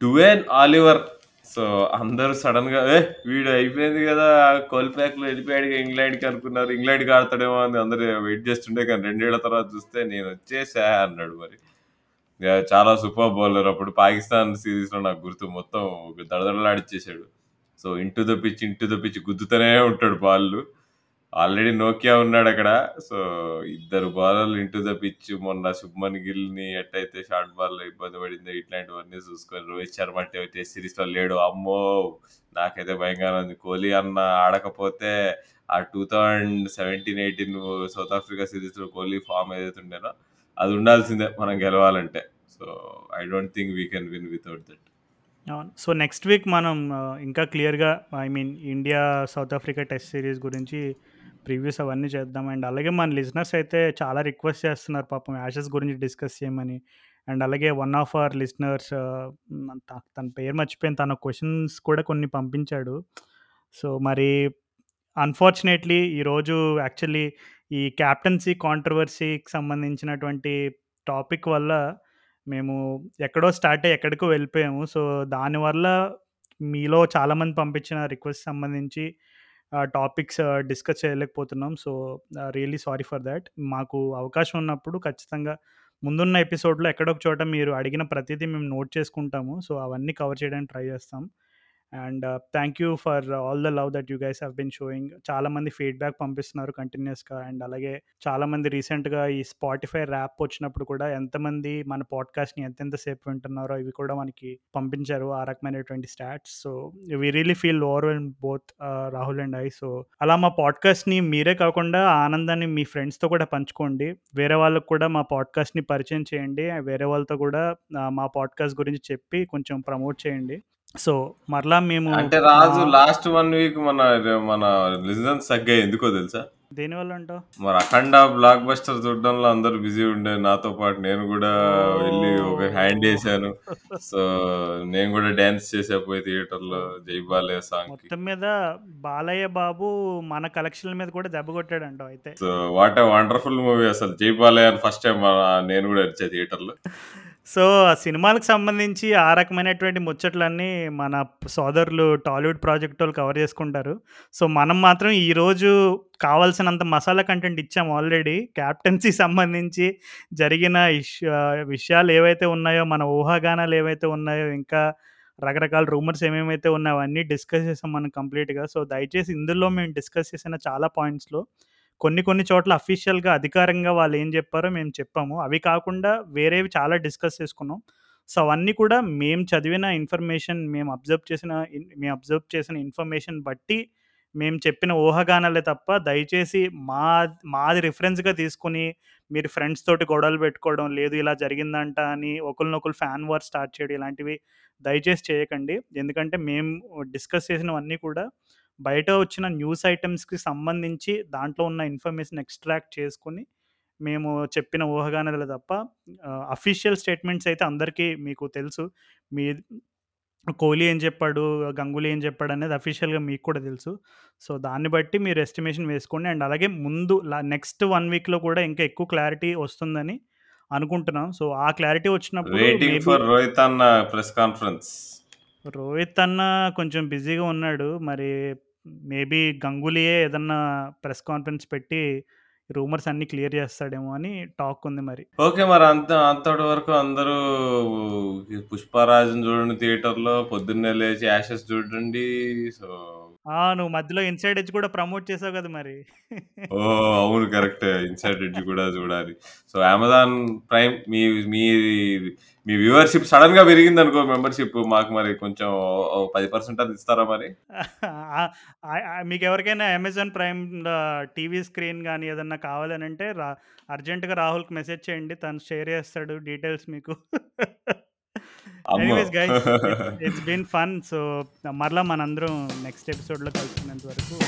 డువేన్ ఆలివర్. సో, అందరూ సడెన్‌గా ఏ వీడు అయిపోయింది గదా! కోల్‌ప్యాక్‌లో వెళ్ళిపోయాడుగా ఇంగ్లాండ్‌కి అనుకున్నారు. ఇంగ్లాండ్‌కి ఆడతాడేమో అని అందరూ వెయిట్ చేస్తుండే కానీ 2 ఏళ్ళ తర్వాత చూస్తే నేను వచ్చేసా అన్నాడు మరి. యాహ్! చాలా సూపర్ బౌలర్ అప్పుడు పాకిస్తాన్ సీరీస్‌లో నాకు గుర్తు మొత్తం దడదడలాడిచ్చేసాడు. So, into the pitch, into the pitch గుద్దుతూనే ఉంటాడు బాల్లు. ఆల్రెడీ నోకియా ఉన్నాడు అక్కడ సో, ఇద్దరు బాలర్లు ఇంటూ ద పిచ్ మొన్న శుభ్మన్ గిల్‌ని ఎట్టయితే షార్ట్ బాల్‌లో ఇబ్బంది పడిందో ఇట్లాంటివన్నీ చూసుకొని రోహిత్ శర్మ అంటే టెస్ట్ సిరీస్‌లో లేడు. అమ్మో! నాకైతే భయంకరంగా ఉంది. కోహ్లీ అన్న ఆడకపోతే ఆ 2017, 18 సౌత్ ఆఫ్రికా సిరీస్లో కోహ్లీ ఫామ్ ఏదైతే ఉండేనో అది ఉండాల్సిందే మనం గెలవాలంటే. So, I don't think we can win without that. అవును. సో, నెక్స్ట్ వీక్ మనం ఇంకా క్లియర్‌గా I mean India, South Africa test series గురించి ప్రివ్యూస్ అవన్నీ చేద్దాం. అండ్ అలాగే మన లిజనర్స్ అయితే చాలా రిక్వెస్ట్ చేస్తున్నారు పాపం యాషెస్ గురించి డిస్కస్ చేయమని. అండ్ అలాగే వన్ ఆఫ్ అవర్ లిస్నర్స్ తన పేరు మర్చిపోయిన తన క్వశ్చన్స్ కూడా కొన్ని పంపించాడు. సో, మరి అన్‌ఫార్చునేట్‌లీ ఈరోజు యాక్చువల్లీ ఈ క్యాప్టెన్సీ కాంట్రోవర్సీకి సంబంధించినటువంటి టాపిక్ వల్ల మేము ఎక్కడో స్టార్ట్ అయ్యి ఎక్కడికో వెళ్ళిపోయాము. సో, దానివల్ల మీలో చాలామంది పంపించిన రిక్వెస్ట్ సంబంధించి టాపిక్స్ డిస్కస్ చేయలేకపోతున్నాం. So, ah, really sorry for that. మాకు అవకాశం ఉన్నప్పుడు ఖచ్చితంగా ముందున్న ఎపిసోడ్‌లో ఎక్కడో ఒక చోట మీరు అడిగిన ప్రతీదీ మేము నోట్ చేసుకుంటాము. సో, అవన్నీ కవర్ చేయడానికి ట్రై చేస్తాం. And thank you for all the love that you guys have been showing. చాలా మంది ఫీడ్‌బ్యాక్ పంపిస్తున్నారు కంటిన్యూస్గా అండ్ అలాగే చాలామంది రీసెంట్‌గా ఈ స్పాటిఫై ర్యాప్ వచ్చినప్పుడు కూడా ఎంతమంది మన పాడ్‌కాస్ట్‌ని ఎంతెంత సేపు వింటున్నారో ఇవి కూడా మనకి పంపించారు. ఆ రకమైనటువంటి stats. So, we really feel over and both Rahul and I. So, అలా మా పాడ్‌కాస్ట్‌ని మీరే కాకుండా ఆనందాన్ని మీ ఫ్రెండ్స్‌తో కూడా పంచుకోండి. వేరే వాళ్ళకు కూడా మా పాడ్‌కాస్ట్‌ని పరిచయం చేయండి. వేరే వాళ్ళతో కూడా uh, మా పాడ్‌కాస్ట్ గురించి చెప్పి కొంచెం ప్రమోట్ చేయండి. సో, మరలా మేము అంటే రాజు లాస్ట్ 1 వీక్ మన మన లిజనర్స్ తగ్గాయి ఎందుకో తెలుసా? దేనివల్ల అంటావు? మరి 'అఖండ' బ్లాక్ బస్టర్ చూడడంలో అందరూ బిజీ ఉండే. నాతో పాటు నేను కూడా వెళ్ళి ఒక హ్యాండ్ ఏశాను. సో, నేను కూడా డాన్స్ చేశా పోయి థియేటర్‌లో 'జై బాలయ్య' సాంగ్‌కి. మొత్తం మీద బాలయ్య బాబు మన కలెక్షన్‌ల మీద కూడా దెబ్బ కొట్టాడంటావు అయితే. So, what a wonderful movie అసలు 'జై బాలయ్య' అని ఫస్ట్ ఆహ్, నేను కూడా అరిచా థియేటర్‌లో. సో, ఆ సినిమాలకు సంబంధించి ఆ రకమైనటువంటి ముచ్చట్లన్నీ మన సోదరులు టాలీవుడ్ ప్రాజెక్టోళ్ళు కవర్ చేసుకుంటారు. సో, మనం మాత్రం ఈరోజు కావాల్సినంత మసాలా కంటెంట్ ఇచ్చాం ఆల్రెడీ. క్యాప్టెన్సీ సంబంధించి జరిగిన విషయాలు ఏవైతే ఉన్నాయో, మన ఊహాగానాలు ఏవైతే ఉన్నాయో, ఇంకా రకరకాల రూమర్స్ ఏమేమైతే ఉన్నాయో అవన్నీ డిస్కస్ చేసాం మనం కంప్లీట్‌గా. సో, దయచేసి ఇందులో మేము డిస్కస్ చేసిన చాలా పాయింట్స్‌లో కొన్ని కొన్ని చోట్ల అఫీషియల్‌గా అధికారంగా వాళ్ళు ఏం చెప్పారో మేము చెప్పాము. అవి కాకుండా వేరేవి చాలా డిస్కస్ చేసుకున్నాం. సో, అవన్నీ కూడా మేము చదివిన ఇన్ఫర్మేషన్, మేము అబ్జర్వ్ చేసిన ఇన్ మేము అబ్జర్వ్ చేసిన ఇన్ఫర్మేషన్ బట్టి మేము చెప్పిన ఊహాగానాలే తప్ప దయచేసి మా మాది రిఫరెన్స్‌గా తీసుకొని మీరు ఫ్రెండ్స్ తోటి గొడవలు పెట్టుకోవడం, లేదు ఇలా జరిగిందంట అని ఒకళ్ళనొకళ్ళు ఫ్యాన్ వార్ స్టార్ట్ చేయడం ఇలాంటివి దయచేసి చేయకండి. ఎందుకంటే మేము డిస్కస్ చేసినవన్నీ కూడా బయట వచ్చిన న్యూస్ ఐటెమ్స్‌కి సంబంధించి దాంట్లో ఉన్న ఇన్ఫర్మేషన్ ఎక్స్ట్రాక్ట్ చేసుకొని మేము చెప్పిన ఊహాగానాలే తప్ప అఫీషియల్ స్టేట్మెంట్స్ అయితే అందరికీ మీకు తెలుసు. మీ కోహ్లీ ఏం చెప్పాడు, గంగూలీ ఏం చెప్పాడనేది అఫీషియల్‌గా మీకు కూడా తెలుసు. సో, దాన్ని బట్టి మీరు ఎస్టిమేషన్ వేసుకోండి. అండ్ అలాగే ముందు నెక్స్ట్ 1 వీక్‌లో కూడా ఇంకా ఎక్కువ క్లారిటీ వస్తుందని అనుకుంటున్నాం. సో, ఆ క్లారిటీ వచ్చినప్పుడు వెయిటింగ్ మేబీ ఫర్ రోహిత్ అన్న ప్రెస్ కాన్ఫరెన్స్. రోహిత్ అన్న కొంచెం బిజీగా ఉన్నాడు. మరి మేబీ గంగూలీయే ఏదన్నా ప్రెస్ కాన్ఫరెన్స్ పెట్టి రూమర్స్ అన్నీ క్లియర్ చేస్తాడేమో అని టాక్ ఉంది మరి. ఓకే. మరి అంత అంతటి వరకు అందరూ ఈ 'పుష్పరాజు'ని చూడండి థియేటర్‌లో. పొద్దున్నే లేచి 'యాషెస్' చూడండి. సో ఆ! నువ్వు మధ్యలో 'ఇన్సైడ్ ఎడ్జ్' కూడా ప్రమోట్ చేసావు కదా మరి. ఓహ్! అవును కరెక్టే. 'ఇన్సైడ్ ఎడ్జ్' కూడా చూడాలి. సో, అమెజాన్ ప్రైమ్ మీ మీ మీ వ్యూవర్‌షిప్ సడెన్‌గా పెరిగిందనుకో మెంబర్‌షిప్ మాకు మరి కొంచెం ఓ 10% అది ఇస్తారా మరి? ఆహ్, మీకెవరికైనా అమెజాన్ ప్రైమ్‌లో టీవీ స్క్రీన్ గాని ఏదన్నా కావాలనంటే రా అర్జెంట్‌గా రాహుల్‌కి మెసేజ్ చేయండి. తను షేర్ చేస్తాడు డీటెయిల్స్ మీకు. Anyways guys it's been fun. So, మరలా మనందరం నెక్స్ట్ ఎపిసోడ్‌లో కలుసుకునేంత వరకు.